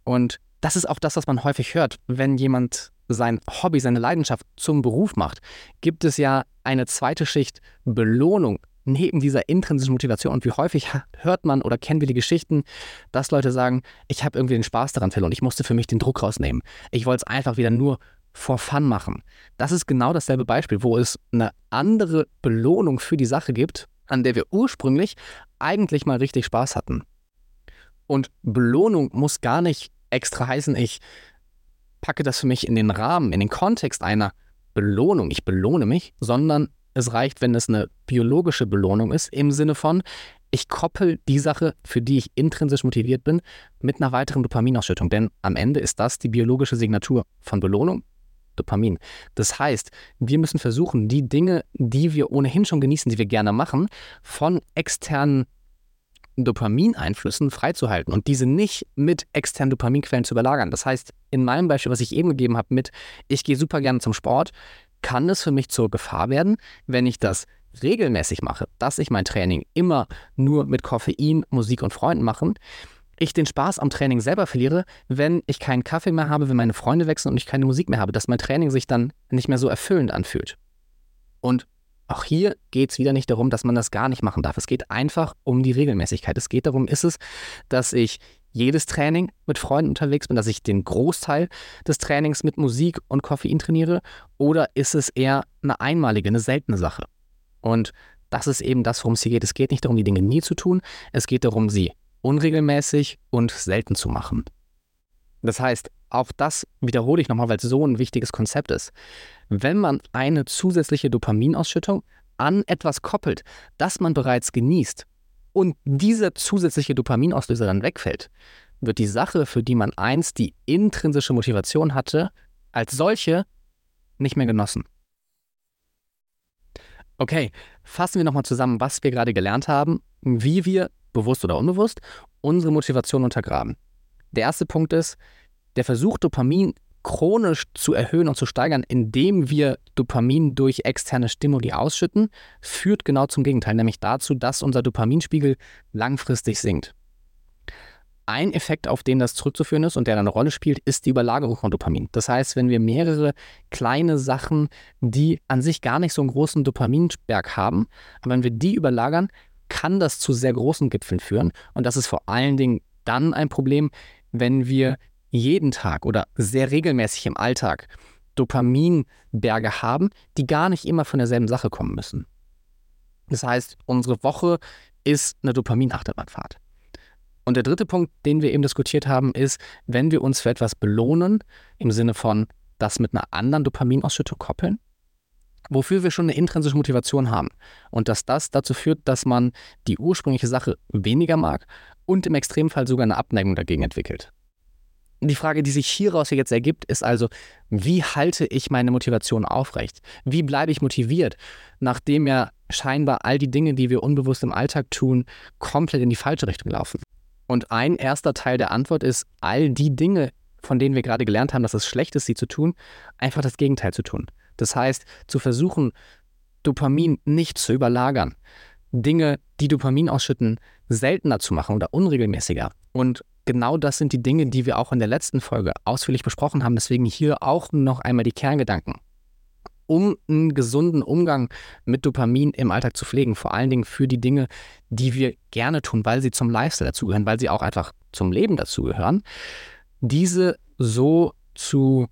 Und das ist auch das, was man häufig hört, wenn jemand sein Hobby, seine Leidenschaft zum Beruf macht, gibt es ja eine zweite Schicht Belohnung neben dieser intrinsischen Motivation. Und wie häufig hört man oder kennen wir die Geschichten, dass Leute sagen, ich habe irgendwie den Spaß daran verloren, ich musste für mich den Druck rausnehmen. Ich wollte es einfach wieder nur for fun machen. Das ist genau dasselbe Beispiel, wo es eine andere Belohnung für die Sache gibt, an der wir ursprünglich eigentlich mal richtig Spaß hatten. Und Belohnung muss gar nicht extra heißen, ich packe das für mich in den Rahmen, in den Kontext einer Belohnung. Ich belohne mich, sondern es reicht, wenn es eine biologische Belohnung ist, im Sinne von, ich koppel die Sache, für die ich intrinsisch motiviert bin, mit einer weiteren Dopaminausschüttung. Denn am Ende ist das die biologische Signatur von Belohnung, Dopamin. Das heißt, wir müssen versuchen, die Dinge, die wir ohnehin schon genießen, die wir gerne machen, von externen Dopamineinflüssen freizuhalten und diese nicht mit externen Dopaminquellen zu überlagern. Das heißt, in meinem Beispiel, was ich eben gegeben habe mit, ich gehe super gerne zum Sport, kann es für mich zur Gefahr werden, wenn ich das regelmäßig mache, dass ich mein Training immer nur mit Koffein, Musik und Freunden mache, ich den Spaß am Training selber verliere, wenn ich keinen Kaffee mehr habe, wenn meine Freunde wechseln und ich keine Musik mehr habe, dass mein Training sich dann nicht mehr so erfüllend anfühlt. Und auch hier geht es wieder nicht darum, dass man das gar nicht machen darf. Es geht einfach um die Regelmäßigkeit. Es geht darum, ist es, dass ich jedes Training mit Freunden unterwegs bin, dass ich den Großteil des Trainings mit Musik und Koffein trainiere oder ist es eher eine einmalige, eine seltene Sache? Und das ist eben das, worum es hier geht. Es geht nicht darum, die Dinge nie zu tun. Es geht darum, sie unregelmäßig und selten zu machen. Das heißt, auch das wiederhole ich nochmal, weil es so ein wichtiges Konzept ist. Wenn man eine zusätzliche Dopaminausschüttung an etwas koppelt, das man bereits genießt und dieser zusätzliche Dopaminauslöser dann wegfällt, wird die Sache, für die man einst die intrinsische Motivation hatte, als solche nicht mehr genossen. Okay, fassen wir nochmal zusammen, was wir gerade gelernt haben, wie wir, bewusst oder unbewusst, unsere Motivation untergraben. Der erste Punkt ist, der Versuch, Dopamin chronisch zu erhöhen und zu steigern, indem wir Dopamin durch externe Stimuli ausschütten, führt genau zum Gegenteil, nämlich dazu, dass unser Dopaminspiegel langfristig sinkt. Ein Effekt, auf den das zurückzuführen ist und der eine Rolle spielt, ist die Überlagerung von Dopamin. Das heißt, wenn wir mehrere kleine Sachen, die an sich gar nicht so einen großen Dopaminberg haben, aber wenn wir die überlagern, kann das zu sehr großen Gipfeln führen. Und das ist vor allen Dingen dann ein Problem, wenn wir jeden Tag oder sehr regelmäßig im Alltag Dopaminberge haben, die gar nicht immer von derselben Sache kommen müssen. Das heißt, unsere Woche ist eine Dopaminachterbahnfahrt. Und der dritte Punkt, den wir eben diskutiert haben, ist, wenn wir uns für etwas belohnen, im Sinne von das mit einer anderen Dopaminausschüttung koppeln, wofür wir schon eine intrinsische Motivation haben. Und dass das dazu führt, dass man die ursprüngliche Sache weniger mag und im Extremfall sogar eine Abneigung dagegen entwickelt. Die Frage, die sich hieraus jetzt ergibt, ist also, wie halte ich meine Motivation aufrecht? Wie bleibe ich motiviert, nachdem ja scheinbar all die Dinge, die wir unbewusst im Alltag tun, komplett in die falsche Richtung laufen? Und ein erster Teil der Antwort ist, all die Dinge, von denen wir gerade gelernt haben, dass es schlecht ist, sie zu tun, einfach das Gegenteil zu tun. Das heißt, zu versuchen, Dopamin nicht zu überlagern, Dinge, die Dopamin ausschütten, seltener zu machen oder unregelmäßiger und genau das sind die Dinge, die wir auch in der letzten Folge ausführlich besprochen haben. Deswegen hier auch noch einmal die Kerngedanken. Um einen gesunden Umgang mit Dopamin im Alltag zu pflegen, vor allen Dingen für die Dinge, die wir gerne tun, weil sie zum Lifestyle dazugehören, weil sie auch einfach zum Leben dazugehören, diese so zu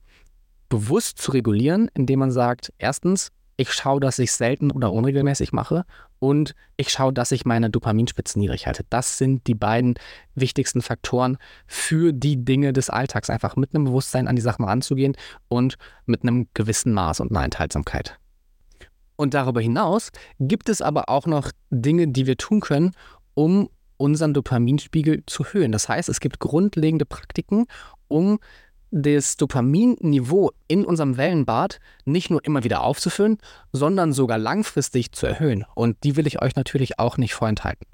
bewusst zu regulieren, indem man sagt, erstens, ich schaue, dass ich selten oder unregelmäßig mache und ich schaue, dass ich meine Dopaminspitzen niedrig halte. Das sind die beiden wichtigsten Faktoren für die Dinge des Alltags. Einfach mit einem Bewusstsein an die Sachen ranzugehen und mit einem gewissen Maß und einer Enthaltsamkeit. Und darüber hinaus gibt es aber auch noch Dinge, die wir tun können, um unseren Dopaminspiegel zu erhöhen. Das heißt, es gibt grundlegende Praktiken, um das Dopaminniveau in unserem Wellenbad nicht nur immer wieder aufzufüllen, sondern sogar langfristig zu erhöhen. Und die will ich euch natürlich auch nicht vorenthalten.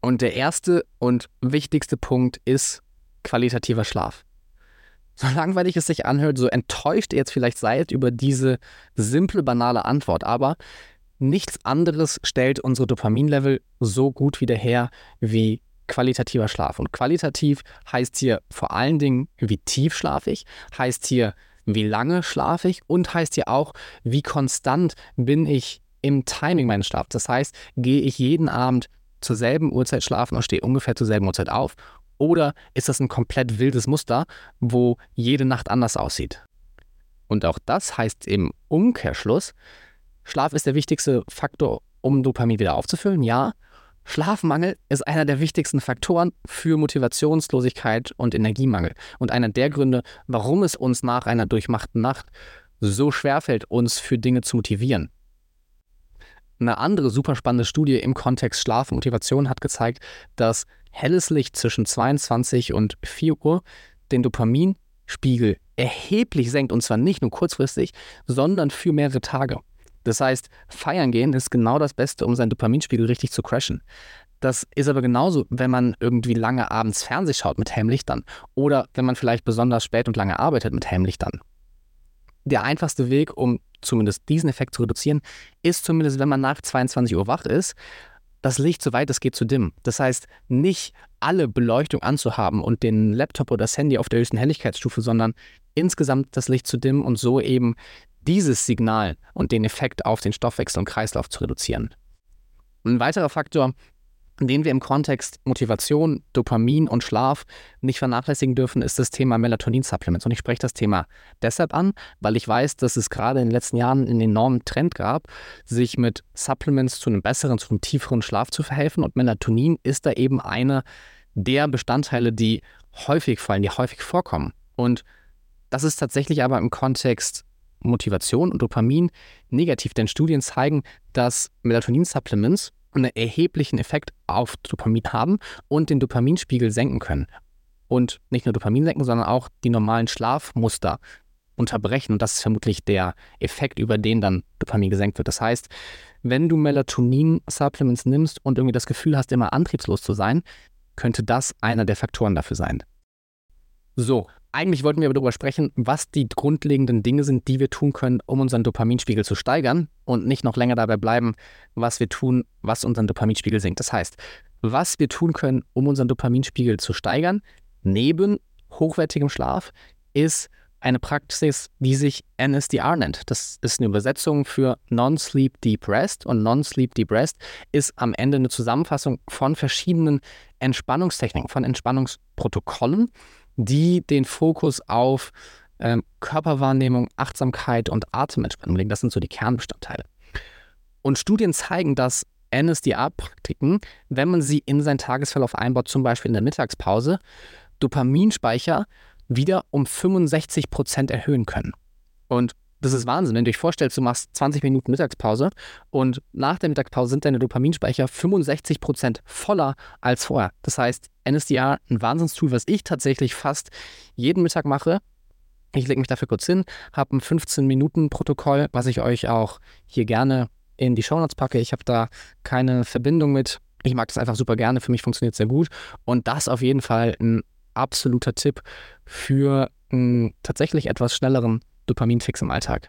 Und der erste und wichtigste Punkt ist qualitativer Schlaf. So langweilig es sich anhört, so enttäuscht ihr jetzt vielleicht seid über diese simple, banale Antwort, aber nichts anderes stellt unsere Dopaminlevel so gut wieder her wie qualitativer Schlaf. Und qualitativ heißt hier vor allen Dingen, wie tief schlafe ich, heißt hier, wie lange schlafe ich und heißt hier auch, wie konstant bin ich im Timing meines Schlafs. Das heißt, gehe ich jeden Abend zur selben Uhrzeit schlafen und stehe ungefähr zur selben Uhrzeit auf? Oder ist das ein komplett wildes Muster, wo jede Nacht anders aussieht? Und auch das heißt im Umkehrschluss, Schlaf ist der wichtigste Faktor, um Dopamin wieder aufzufüllen, ja. Schlafmangel ist einer der wichtigsten Faktoren für Motivationslosigkeit und Energiemangel und einer der Gründe, warum es uns nach einer durchmachten Nacht so schwerfällt, uns für Dinge zu motivieren. Eine andere super spannende Studie im Kontext Schlaf und Motivation hat gezeigt, dass helles Licht zwischen 22 und 4 Uhr den Dopaminspiegel erheblich senkt und zwar nicht nur kurzfristig, sondern für mehrere Tage. Das heißt, feiern gehen ist genau das Beste, um seinen Dopaminspiegel richtig zu crashen. Das ist aber genauso, wenn man irgendwie lange abends Fernseh schaut mit Helmlichtern oder wenn man vielleicht besonders spät und lange arbeitet mit Helmlichtern. Der einfachste Weg, um zumindest diesen Effekt zu reduzieren, ist zumindest, wenn man nach 22 Uhr wach ist, das Licht so weit es geht zu dimmen. Das heißt, nicht alle Beleuchtung anzuhaben und den Laptop oder das Handy auf der höchsten Helligkeitsstufe, sondern insgesamt das Licht zu dimmen und so eben dieses Signal und den Effekt auf den Stoffwechsel und Kreislauf zu reduzieren. Ein weiterer Faktor, den wir im Kontext Motivation, Dopamin und Schlaf nicht vernachlässigen dürfen, ist das Thema Melatonin-Supplements. Und ich spreche das Thema deshalb an, weil ich weiß, dass es gerade in den letzten Jahren einen enormen Trend gab, sich mit Supplements zu einem besseren, zu einem tieferen Schlaf zu verhelfen. Und Melatonin ist da eben einer der Bestandteile, die häufig fallen, die häufig vorkommen. Und das ist tatsächlich aber im Kontext Motivation und Dopamin negativ, denn Studien zeigen, dass Melatonin-Supplements einen erheblichen Effekt auf Dopamin haben und den Dopaminspiegel senken können. Und nicht nur Dopamin senken, sondern auch die normalen Schlafmuster unterbrechen. Und das ist vermutlich der Effekt, über den dann Dopamin gesenkt wird. Das heißt, wenn du Melatonin-Supplements nimmst und irgendwie das Gefühl hast, immer antriebslos zu sein, könnte das einer der Faktoren dafür sein. So, eigentlich wollten wir aber darüber sprechen, was die grundlegenden Dinge sind, die wir tun können, um unseren Dopaminspiegel zu steigern und nicht noch länger dabei bleiben, was wir tun, was unseren Dopaminspiegel senkt. Das heißt, was wir tun können, um unseren Dopaminspiegel zu steigern, neben hochwertigem Schlaf, ist eine Praxis, die sich NSDR nennt. Das ist eine Übersetzung für Non-Sleep Deep Rest und Non-Sleep Deep Rest ist am Ende eine Zusammenfassung von verschiedenen Entspannungstechniken, von Entspannungsprotokollen, die den Fokus auf ähm, Körperwahrnehmung, Achtsamkeit und Atementspannung legen. Das sind so die Kernbestandteile. Und Studien zeigen, dass NSDA-Praktiken, wenn man sie in seinen Tagesverlauf einbaut, zum Beispiel in der Mittagspause, Dopaminspeicher wieder um 65 Prozent erhöhen können. Und das ist Wahnsinn, wenn du dich vorstellst, du machst 20 Minuten Mittagspause und nach der Mittagspause sind deine Dopaminspeicher 65 Prozent voller als vorher. Das heißt, NSDR, ein Wahnsinnstool, was ich tatsächlich fast jeden Mittag mache. Ich lege mich dafür kurz hin, habe ein 15-Minuten-Protokoll, was ich euch auch hier gerne in die Shownotes packe. Ich habe da keine Verbindung mit. Ich mag das einfach super gerne. Für mich funktioniert es sehr gut. Und das auf jeden Fall ein absoluter Tipp für einen tatsächlich etwas schnelleren Dopaminfix im Alltag.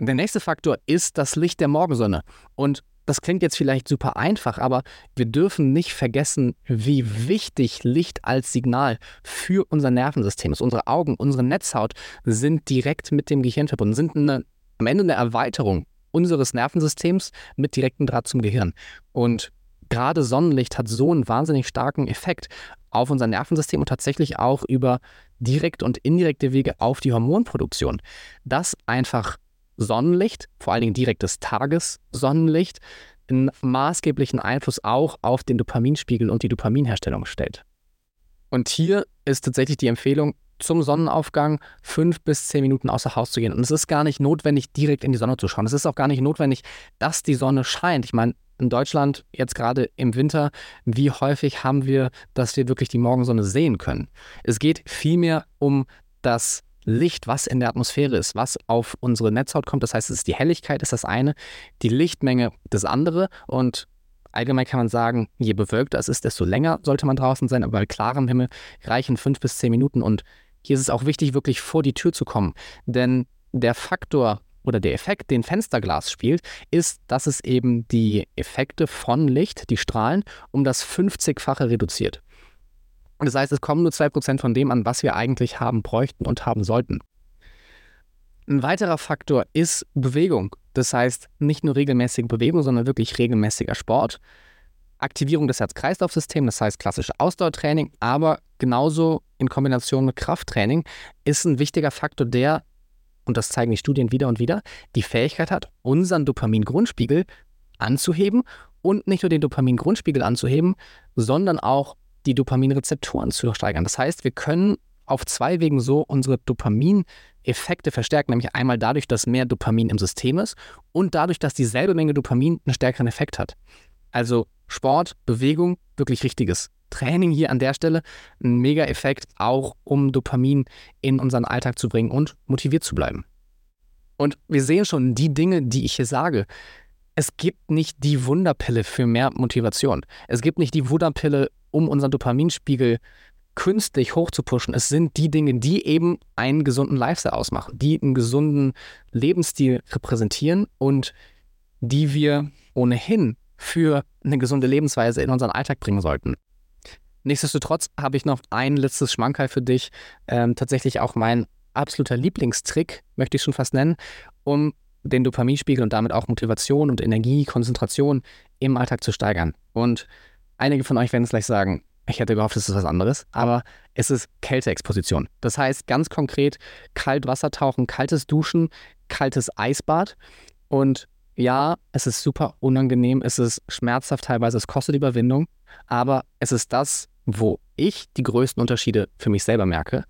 Der nächste Faktor ist das Licht der Morgensonne. Und das klingt jetzt vielleicht super einfach, aber wir dürfen nicht vergessen, wie wichtig Licht als Signal für unser Nervensystem ist. Unsere Augen, unsere Netzhaut sind direkt mit dem Gehirn verbunden, sind eine, am Ende eine Erweiterung unseres Nervensystems mit direktem Draht zum Gehirn. Und gerade Sonnenlicht hat so einen wahnsinnig starken Effekt auf unser Nervensystem und tatsächlich auch über direkte und indirekte Wege auf die Hormonproduktion, dass einfach Sonnenlicht, vor allen Dingen direktes Tagessonnenlicht, einen maßgeblichen Einfluss auch auf den Dopaminspiegel und die Dopaminherstellung stellt. Und hier ist tatsächlich die Empfehlung, zum Sonnenaufgang fünf bis zehn Minuten außer Haus zu gehen. Und es ist gar nicht notwendig, direkt in die Sonne zu schauen. Es ist auch gar nicht notwendig, dass die Sonne scheint. Ich meine, in Deutschland jetzt gerade im Winter, wie häufig haben wir, dass wir wirklich die Morgensonne sehen können. Es geht vielmehr um das Licht, was in der Atmosphäre ist, was auf unsere Netzhaut kommt. Das heißt, es ist die Helligkeit, ist das eine, die Lichtmenge das andere und allgemein kann man sagen, je bewölkter es ist, desto länger sollte man draußen sein, aber bei klarem Himmel reichen fünf bis zehn Minuten und hier ist es auch wichtig, wirklich vor die Tür zu kommen, denn der Faktor oder der Effekt, den Fensterglas spielt, ist, dass es eben die Effekte von Licht, die Strahlen, um das 50-fache reduziert. Das heißt, es kommen nur 2% von dem an, was wir eigentlich haben bräuchten und haben sollten. Ein weiterer Faktor ist Bewegung. Das heißt, nicht nur regelmäßige Bewegung, sondern wirklich regelmäßiger Sport. Aktivierung des Herz-Kreislauf-Systems, das heißt klassische Ausdauertraining, aber genauso in Kombination mit Krafttraining ist ein wichtiger Faktor, der und das zeigen die Studien wieder und wieder, die Fähigkeit hat, unseren Dopamin-Grundspiegel anzuheben und nicht nur den Dopamin-Grundspiegel anzuheben, sondern auch die Dopaminrezeptoren zu steigern. Das heißt, wir können auf zwei Wegen so unsere Dopamin-Effekte verstärken, nämlich einmal dadurch, dass mehr Dopamin im System ist und dadurch, dass dieselbe Menge Dopamin einen stärkeren Effekt hat. Also Sport, Bewegung, wirklich richtiges Training hier an der Stelle ein Mega-Effekt, auch um Dopamin in unseren Alltag zu bringen und motiviert zu bleiben. Und wir sehen schon die Dinge, die ich hier sage. Es gibt nicht die Wunderpille für mehr Motivation. Es gibt nicht die Wunderpille, um unseren Dopaminspiegel künstlich hochzupushen. Es sind die Dinge, die eben einen gesunden Lifestyle ausmachen, die einen gesunden Lebensstil repräsentieren und die wir ohnehin für eine gesunde Lebensweise in unseren Alltag bringen sollten. Nichtsdestotrotz habe ich noch ein letztes Schmankerl für dich. Ähm, tatsächlich auch mein absoluter Lieblingstrick, möchte ich schon fast nennen, um den Dopaminspiegel und damit auch Motivation und Energie, Konzentration im Alltag zu steigern. Und einige von euch werden es gleich sagen, ich hätte gehofft, es ist was anderes, aber es ist Kälteexposition. Das heißt ganz konkret kalt Wasser tauchen, kaltes Duschen, kaltes Eisbad. Und ja, es ist super unangenehm, es ist schmerzhaft teilweise, es kostet Überwindung, aber es ist das, wo ich die größten Unterschiede für mich selber merke.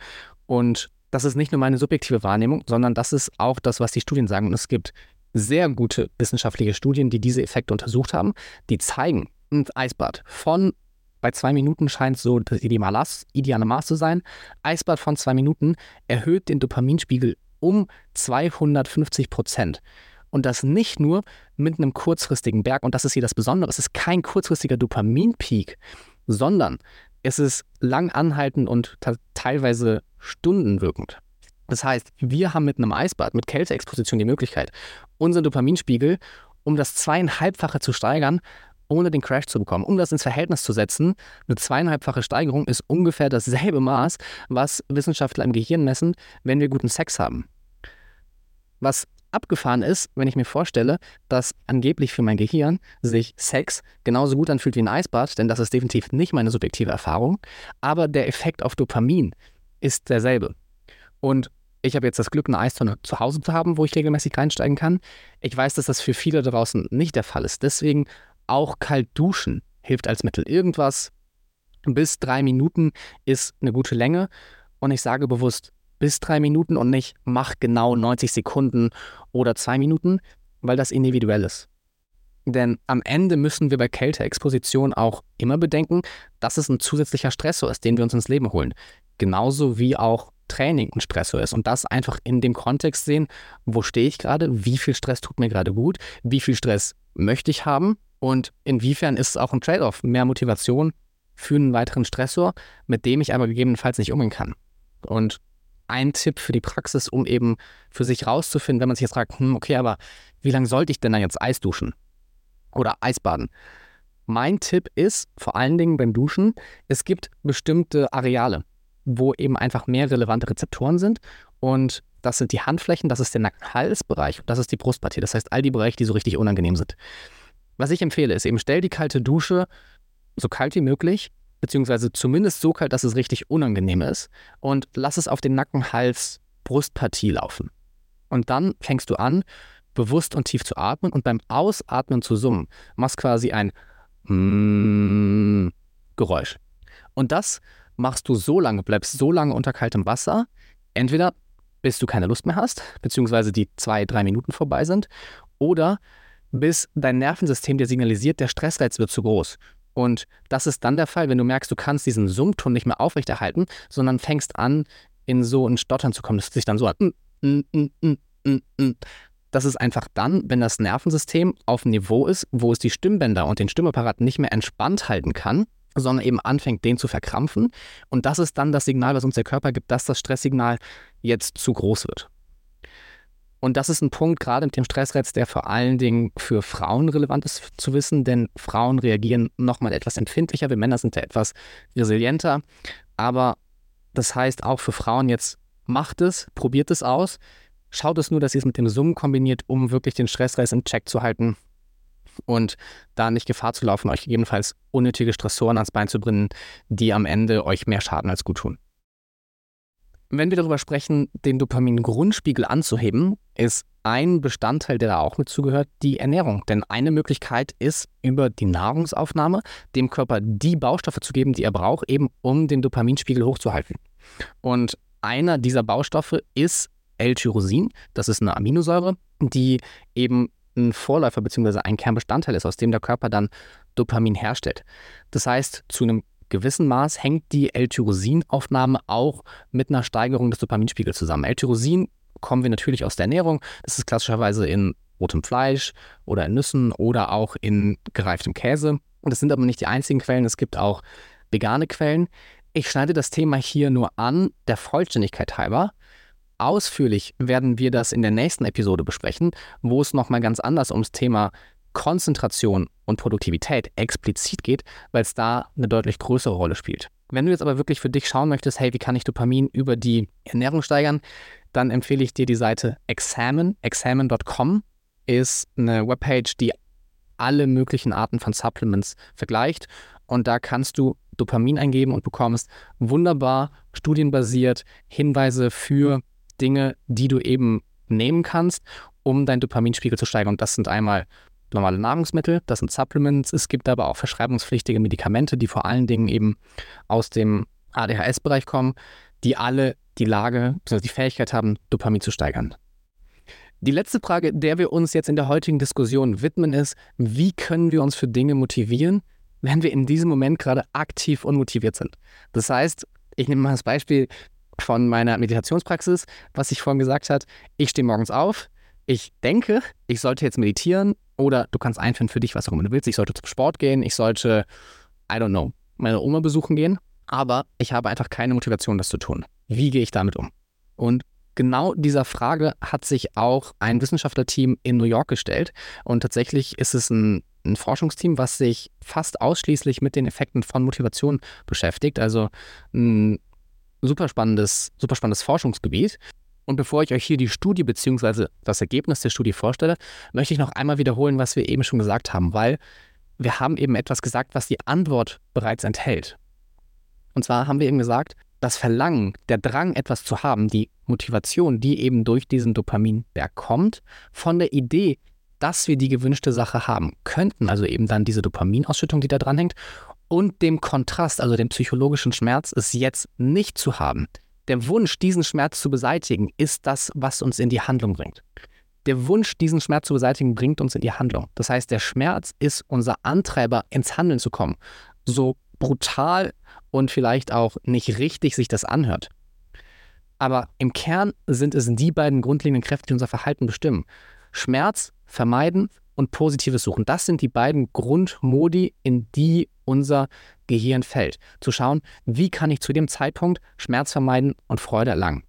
Und das ist nicht nur meine subjektive Wahrnehmung, sondern das ist auch das, was die Studien sagen. Und es gibt sehr gute wissenschaftliche Studien, die diese Effekte untersucht haben, die zeigen, ein Eisbad von bei zwei Minuten scheint so das ideale Maß zu sein. Eisbad von zwei Minuten erhöht den Dopaminspiegel um 250 Prozent. Und das nicht nur mit einem kurzfristigen Berg. Und das ist hier das Besondere. Es ist kein kurzfristiger Dopaminpeak, sondern es ist lang anhaltend und teilweise stundenwirkend. Das heißt, wir haben mit einem Eisbad, mit Kälteexposition die Möglichkeit, unseren Dopaminspiegel um das zweieinhalbfache zu steigern, ohne den Crash zu bekommen. Um das ins Verhältnis zu setzen, eine zweieinhalbfache Steigerung ist ungefähr dasselbe Maß, was Wissenschaftler im Gehirn messen, wenn wir guten Sex haben. Was abgefahren ist, wenn ich mir vorstelle, dass angeblich für mein Gehirn sich Sex genauso gut anfühlt wie ein Eisbad, denn das ist definitiv nicht meine subjektive Erfahrung, aber der Effekt auf Dopamin ist derselbe. Und ich habe jetzt das Glück, eine Eistonne zu Hause zu haben, wo ich regelmäßig reinsteigen kann. Ich weiß, dass das für viele draußen nicht der Fall ist. Deswegen auch kalt duschen hilft als Mittel. Irgendwas bis drei Minuten ist eine gute Länge. Und ich sage bewusst bis drei Minuten und nicht mach genau 90 Sekunden oder zwei Minuten, weil das individuell ist. Denn am Ende müssen wir bei Kälteexposition auch immer bedenken, dass es ein zusätzlicher Stressor ist, den wir uns ins Leben holen. Genauso wie auch Training ein Stressor ist. Und das einfach in dem Kontext sehen, wo stehe ich gerade, wie viel Stress tut mir gerade gut, wie viel Stress möchte ich haben und inwiefern ist es auch ein Trade-off, mehr Motivation für einen weiteren Stressor, mit dem ich aber gegebenenfalls nicht umgehen kann. Und ein Tipp für die Praxis, um eben für sich rauszufinden, wenn man sich jetzt fragt, hm, okay, aber wie lange sollte ich denn dann jetzt Eis duschen oder Eisbaden? Mein Tipp ist vor allen Dingen beim Duschen, es gibt bestimmte Areale wo eben einfach mehr relevante Rezeptoren sind. Und das sind die Handflächen, das ist der Nackenhalsbereich und das ist die Brustpartie. Das heißt, all die Bereiche, die so richtig unangenehm sind. Was ich empfehle, ist eben, stell die kalte Dusche so kalt wie möglich, beziehungsweise zumindest so kalt, dass es richtig unangenehm ist und lass es auf den Nackenhals Brustpartie laufen. Und dann fängst du an, bewusst und tief zu atmen und beim Ausatmen zu summen. Machst quasi ein Geräusch. Und das machst du so lange, bleibst so lange unter kaltem Wasser, entweder bis du keine Lust mehr hast, beziehungsweise die zwei, drei Minuten vorbei sind, oder bis dein Nervensystem dir signalisiert, der Stressreiz wird zu groß. Und das ist dann der Fall, wenn du merkst, du kannst diesen Summton nicht mehr aufrechterhalten, sondern fängst an, in so ein Stottern zu kommen. Das sich dann so an. Das ist einfach dann, wenn das Nervensystem auf einem Niveau ist, wo es die Stimmbänder und den Stimmapparat nicht mehr entspannt halten kann sondern eben anfängt, den zu verkrampfen. Und das ist dann das Signal, was uns der Körper gibt, dass das Stresssignal jetzt zu groß wird. Und das ist ein Punkt, gerade mit dem Stressreiz, der vor allen Dingen für Frauen relevant ist zu wissen, denn Frauen reagieren nochmal etwas empfindlicher, wir Männer sind ja etwas resilienter. Aber das heißt auch für Frauen jetzt, macht es, probiert es aus, schaut es nur, dass ihr es mit dem Summen kombiniert, um wirklich den Stressreiz in Check zu halten und da nicht Gefahr zu laufen, euch gegebenenfalls unnötige Stressoren ans Bein zu bringen, die am Ende euch mehr schaden als gut tun. Wenn wir darüber sprechen, den Dopamin-Grundspiegel anzuheben, ist ein Bestandteil, der da auch mit zugehört, die Ernährung. Denn eine Möglichkeit ist, über die Nahrungsaufnahme dem Körper die Baustoffe zu geben, die er braucht, eben um den Dopaminspiegel hochzuhalten. Und einer dieser Baustoffe ist L-Tyrosin. Das ist eine Aminosäure, die eben ein Vorläufer bzw. ein Kernbestandteil ist, aus dem der Körper dann Dopamin herstellt. Das heißt, zu einem gewissen Maß hängt die L-Tyrosinaufnahme auch mit einer Steigerung des Dopaminspiegels zusammen. L-Tyrosin kommen wir natürlich aus der Ernährung. Das ist klassischerweise in rotem Fleisch oder in Nüssen oder auch in gereiftem Käse. Und das sind aber nicht die einzigen Quellen. Es gibt auch vegane Quellen. Ich schneide das Thema hier nur an, der Vollständigkeit halber, Ausführlich werden wir das in der nächsten Episode besprechen, wo es nochmal ganz anders ums Thema Konzentration und Produktivität explizit geht, weil es da eine deutlich größere Rolle spielt. Wenn du jetzt aber wirklich für dich schauen möchtest, hey, wie kann ich Dopamin über die Ernährung steigern, dann empfehle ich dir die Seite Examen. Examen.com ist eine Webpage, die alle möglichen Arten von Supplements vergleicht. Und da kannst du Dopamin eingeben und bekommst wunderbar studienbasiert Hinweise für Dinge, die du eben nehmen kannst, um deinen Dopaminspiegel zu steigern. Und das sind einmal normale Nahrungsmittel, das sind Supplements. Es gibt aber auch verschreibungspflichtige Medikamente, die vor allen Dingen eben aus dem ADHS-Bereich kommen, die alle die Lage, bzw. die Fähigkeit haben, Dopamin zu steigern. Die letzte Frage, der wir uns jetzt in der heutigen Diskussion widmen, ist, wie können wir uns für Dinge motivieren, wenn wir in diesem Moment gerade aktiv unmotiviert sind. Das heißt, ich nehme mal das Beispiel von meiner Meditationspraxis, was ich vorhin gesagt habe. Ich stehe morgens auf, ich denke, ich sollte jetzt meditieren oder du kannst einführen für dich, was auch immer du willst. Ich sollte zum Sport gehen, ich sollte, I don't know, meine Oma besuchen gehen, aber ich habe einfach keine Motivation, das zu tun. Wie gehe ich damit um? Und genau dieser Frage hat sich auch ein Wissenschaftlerteam in New York gestellt. Und tatsächlich ist es ein, ein, Forschungsteam, was sich fast ausschließlich mit den Effekten von Motivation beschäftigt. Also ein super spannendes, super spannendes Forschungsgebiet. Und bevor ich euch hier die Studie bzw. das Ergebnis der Studie vorstelle, möchte ich noch einmal wiederholen, was wir eben schon gesagt haben, weil wir haben eben etwas gesagt, was die Antwort bereits enthält. Und zwar haben wir eben gesagt, das Verlangen, der Drang, etwas zu haben, die Motivation, die eben durch diesen Dopaminberg kommt, von der Idee, dass wir die gewünschte Sache haben könnten, also eben dann diese Dopaminausschüttung, die da dran hängt, und dem Kontrast, also dem psychologischen Schmerz, es jetzt nicht zu haben. Der Wunsch, diesen Schmerz zu beseitigen, ist das, was uns in die Handlung bringt. Der Wunsch, diesen Schmerz zu beseitigen, bringt uns in die Handlung. Das heißt, der Schmerz ist unser Antreiber, ins Handeln zu kommen. So brutal und vielleicht auch nicht richtig sich das anhört. Aber im Kern sind es die beiden grundlegenden Kräfte, die unser Verhalten bestimmen. Schmerz vermeiden und positives Suchen. Das sind die beiden Grundmodi, in die unser Gehirn fällt. Zu schauen, wie kann ich zu dem Zeitpunkt Schmerz vermeiden und Freude erlangen.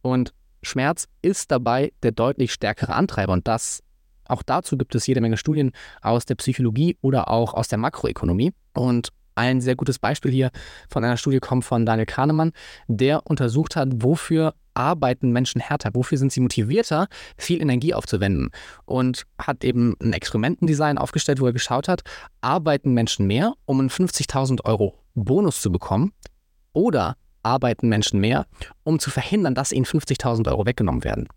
Und Schmerz ist dabei der deutlich stärkere Antreiber und das auch dazu gibt es jede Menge Studien aus der Psychologie oder auch aus der Makroökonomie. Und ein sehr gutes Beispiel hier von einer Studie kommt von Daniel Kahnemann, der untersucht hat, wofür arbeiten Menschen härter, wofür sind sie motivierter, viel Energie aufzuwenden und hat eben ein Experimentendesign aufgestellt, wo er geschaut hat, arbeiten Menschen mehr, um einen 50.000 Euro Bonus zu bekommen oder arbeiten Menschen mehr, um zu verhindern, dass ihnen 50.000 Euro weggenommen werden.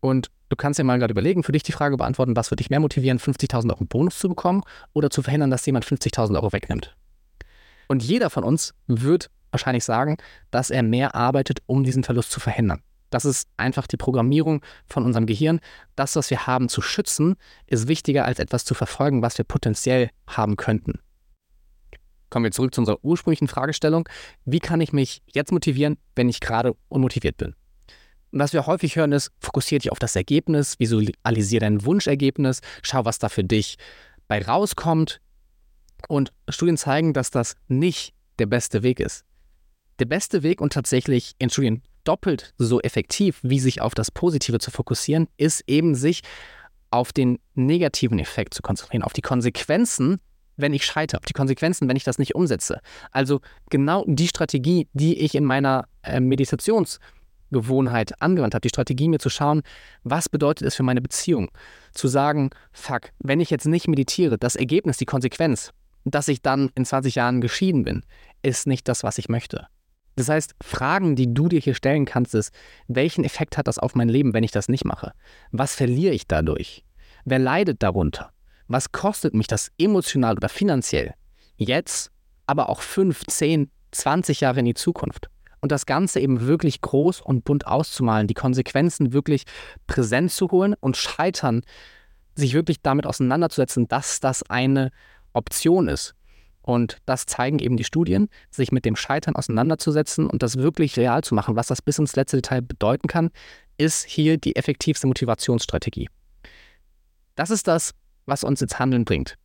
Und du kannst dir mal gerade überlegen, für dich die Frage beantworten, was würde dich mehr motivieren, 50.000 Euro Bonus zu bekommen oder zu verhindern, dass jemand 50.000 Euro wegnimmt. Und jeder von uns wird wahrscheinlich sagen, dass er mehr arbeitet, um diesen Verlust zu verhindern. Das ist einfach die Programmierung von unserem Gehirn. Das, was wir haben, zu schützen, ist wichtiger als etwas zu verfolgen, was wir potenziell haben könnten. Kommen wir zurück zu unserer ursprünglichen Fragestellung. Wie kann ich mich jetzt motivieren, wenn ich gerade unmotiviert bin? Und was wir häufig hören ist, fokussiere dich auf das Ergebnis, visualisiere dein Wunschergebnis, schau, was da für dich bei rauskommt. Und Studien zeigen, dass das nicht der beste Weg ist. Der beste Weg und tatsächlich in Studien doppelt so effektiv, wie sich auf das Positive zu fokussieren, ist eben sich auf den negativen Effekt zu konzentrieren, auf die Konsequenzen, wenn ich scheitere, auf die Konsequenzen, wenn ich das nicht umsetze. Also genau die Strategie, die ich in meiner äh, Meditations- Gewohnheit angewandt habe, die Strategie mir zu schauen, was bedeutet es für meine Beziehung? Zu sagen, fuck, wenn ich jetzt nicht meditiere, das Ergebnis, die Konsequenz, dass ich dann in 20 Jahren geschieden bin, ist nicht das, was ich möchte. Das heißt, Fragen, die du dir hier stellen kannst, ist, welchen Effekt hat das auf mein Leben, wenn ich das nicht mache? Was verliere ich dadurch? Wer leidet darunter? Was kostet mich das emotional oder finanziell? Jetzt, aber auch 5, 10, 20 Jahre in die Zukunft und das Ganze eben wirklich groß und bunt auszumalen, die Konsequenzen wirklich präsent zu holen und scheitern, sich wirklich damit auseinanderzusetzen, dass das eine Option ist. Und das zeigen eben die Studien, sich mit dem Scheitern auseinanderzusetzen und das wirklich real zu machen, was das bis ins letzte Detail bedeuten kann, ist hier die effektivste Motivationsstrategie. Das ist das, was uns ins Handeln bringt.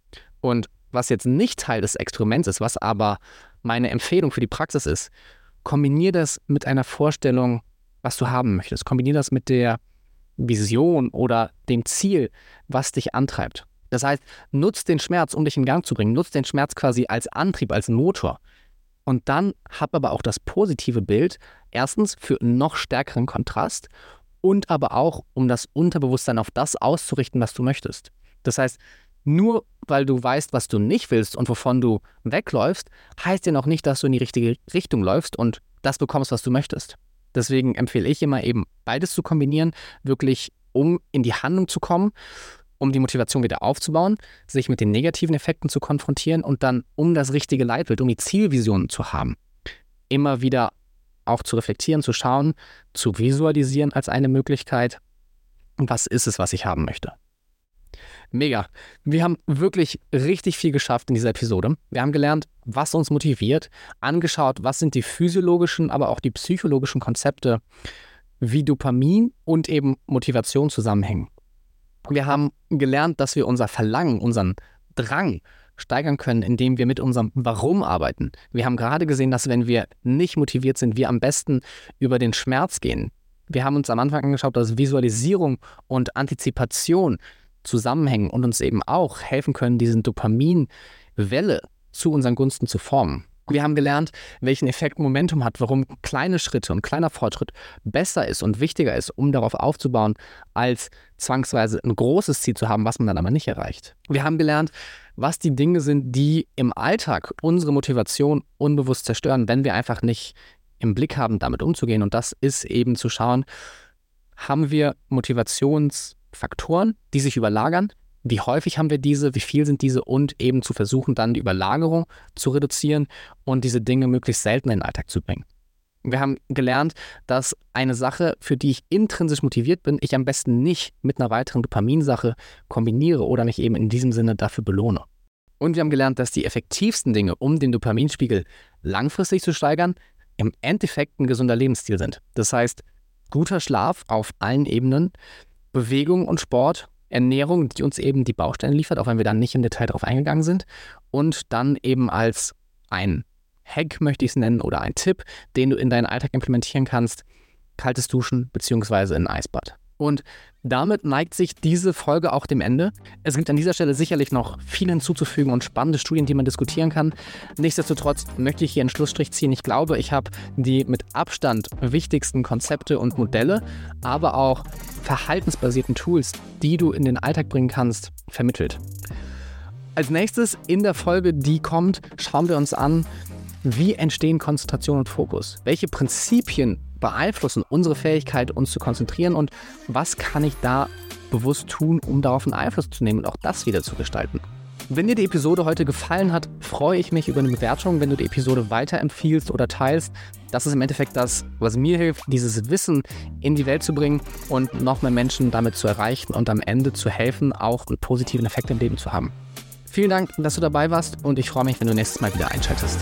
Und was jetzt nicht Teil des Experiments ist, was aber meine Empfehlung für die Praxis ist, kombiniere das mit einer Vorstellung, was du haben möchtest. Kombiniere das mit der Vision oder dem Ziel, was dich antreibt. Das heißt, nutz den Schmerz, um dich in Gang zu bringen. Nutz den Schmerz quasi als Antrieb, als Motor. Und dann hab aber auch das positive Bild, erstens für noch stärkeren Kontrast und aber auch, um das Unterbewusstsein auf das auszurichten, was du möchtest. Das heißt, nur weil du weißt, was du nicht willst und wovon du wegläufst, heißt ja noch nicht, dass du in die richtige Richtung läufst und das bekommst, was du möchtest. Deswegen empfehle ich immer eben beides zu kombinieren, wirklich um in die Handlung zu kommen, um die Motivation wieder aufzubauen, sich mit den negativen Effekten zu konfrontieren und dann um das richtige Leitbild, um die Zielvision zu haben, immer wieder auch zu reflektieren, zu schauen, zu visualisieren als eine Möglichkeit, was ist es, was ich haben möchte. Mega. Wir haben wirklich richtig viel geschafft in dieser Episode. Wir haben gelernt, was uns motiviert, angeschaut, was sind die physiologischen, aber auch die psychologischen Konzepte, wie Dopamin und eben Motivation zusammenhängen. Wir haben gelernt, dass wir unser Verlangen, unseren Drang steigern können, indem wir mit unserem Warum arbeiten. Wir haben gerade gesehen, dass wenn wir nicht motiviert sind, wir am besten über den Schmerz gehen. Wir haben uns am Anfang angeschaut, dass Visualisierung und Antizipation zusammenhängen und uns eben auch helfen können, diese Dopaminwelle zu unseren Gunsten zu formen. Wir haben gelernt, welchen Effekt Momentum hat, warum kleine Schritte und kleiner Fortschritt besser ist und wichtiger ist, um darauf aufzubauen, als zwangsweise ein großes Ziel zu haben, was man dann aber nicht erreicht. Wir haben gelernt, was die Dinge sind, die im Alltag unsere Motivation unbewusst zerstören, wenn wir einfach nicht im Blick haben, damit umzugehen. Und das ist eben zu schauen, haben wir Motivationsfaktoren, die sich überlagern, wie häufig haben wir diese, wie viel sind diese und eben zu versuchen, dann die Überlagerung zu reduzieren und diese Dinge möglichst selten in den Alltag zu bringen. Wir haben gelernt, dass eine Sache, für die ich intrinsisch motiviert bin, ich am besten nicht mit einer weiteren Dopaminsache kombiniere oder mich eben in diesem Sinne dafür belohne. Und wir haben gelernt, dass die effektivsten Dinge, um den Dopaminspiegel langfristig zu steigern, im Endeffekt ein gesunder Lebensstil sind. Das heißt, guter Schlaf auf allen Ebenen, Bewegung und Sport Ernährung, die uns eben die Bausteine liefert, auch wenn wir dann nicht im Detail darauf eingegangen sind. Und dann eben als ein Hack, möchte ich es nennen, oder ein Tipp, den du in deinen Alltag implementieren kannst, kaltes Duschen bzw. ein Eisbad. Und damit neigt sich diese Folge auch dem Ende. Es gibt an dieser Stelle sicherlich noch viel hinzuzufügen und spannende Studien, die man diskutieren kann. Nichtsdestotrotz möchte ich hier einen Schlussstrich ziehen. Ich glaube, ich habe die mit Abstand wichtigsten Konzepte und Modelle, aber auch verhaltensbasierten Tools, die du in den Alltag bringen kannst, vermittelt. Als nächstes in der Folge, die kommt, schauen wir uns an, wie entstehen Konzentration und Fokus? Welche Prinzipien beeinflussen unsere Fähigkeit, uns zu konzentrieren und was kann ich da bewusst tun, um darauf einen Einfluss zu nehmen und auch das wieder zu gestalten. Wenn dir die Episode heute gefallen hat, freue ich mich über eine Bewertung, wenn du die Episode weiterempfiehlst oder teilst. Das ist im Endeffekt das, was mir hilft, dieses Wissen in die Welt zu bringen und noch mehr Menschen damit zu erreichen und am Ende zu helfen, auch einen positiven Effekt im Leben zu haben. Vielen Dank, dass du dabei warst und ich freue mich, wenn du nächstes Mal wieder einschaltest.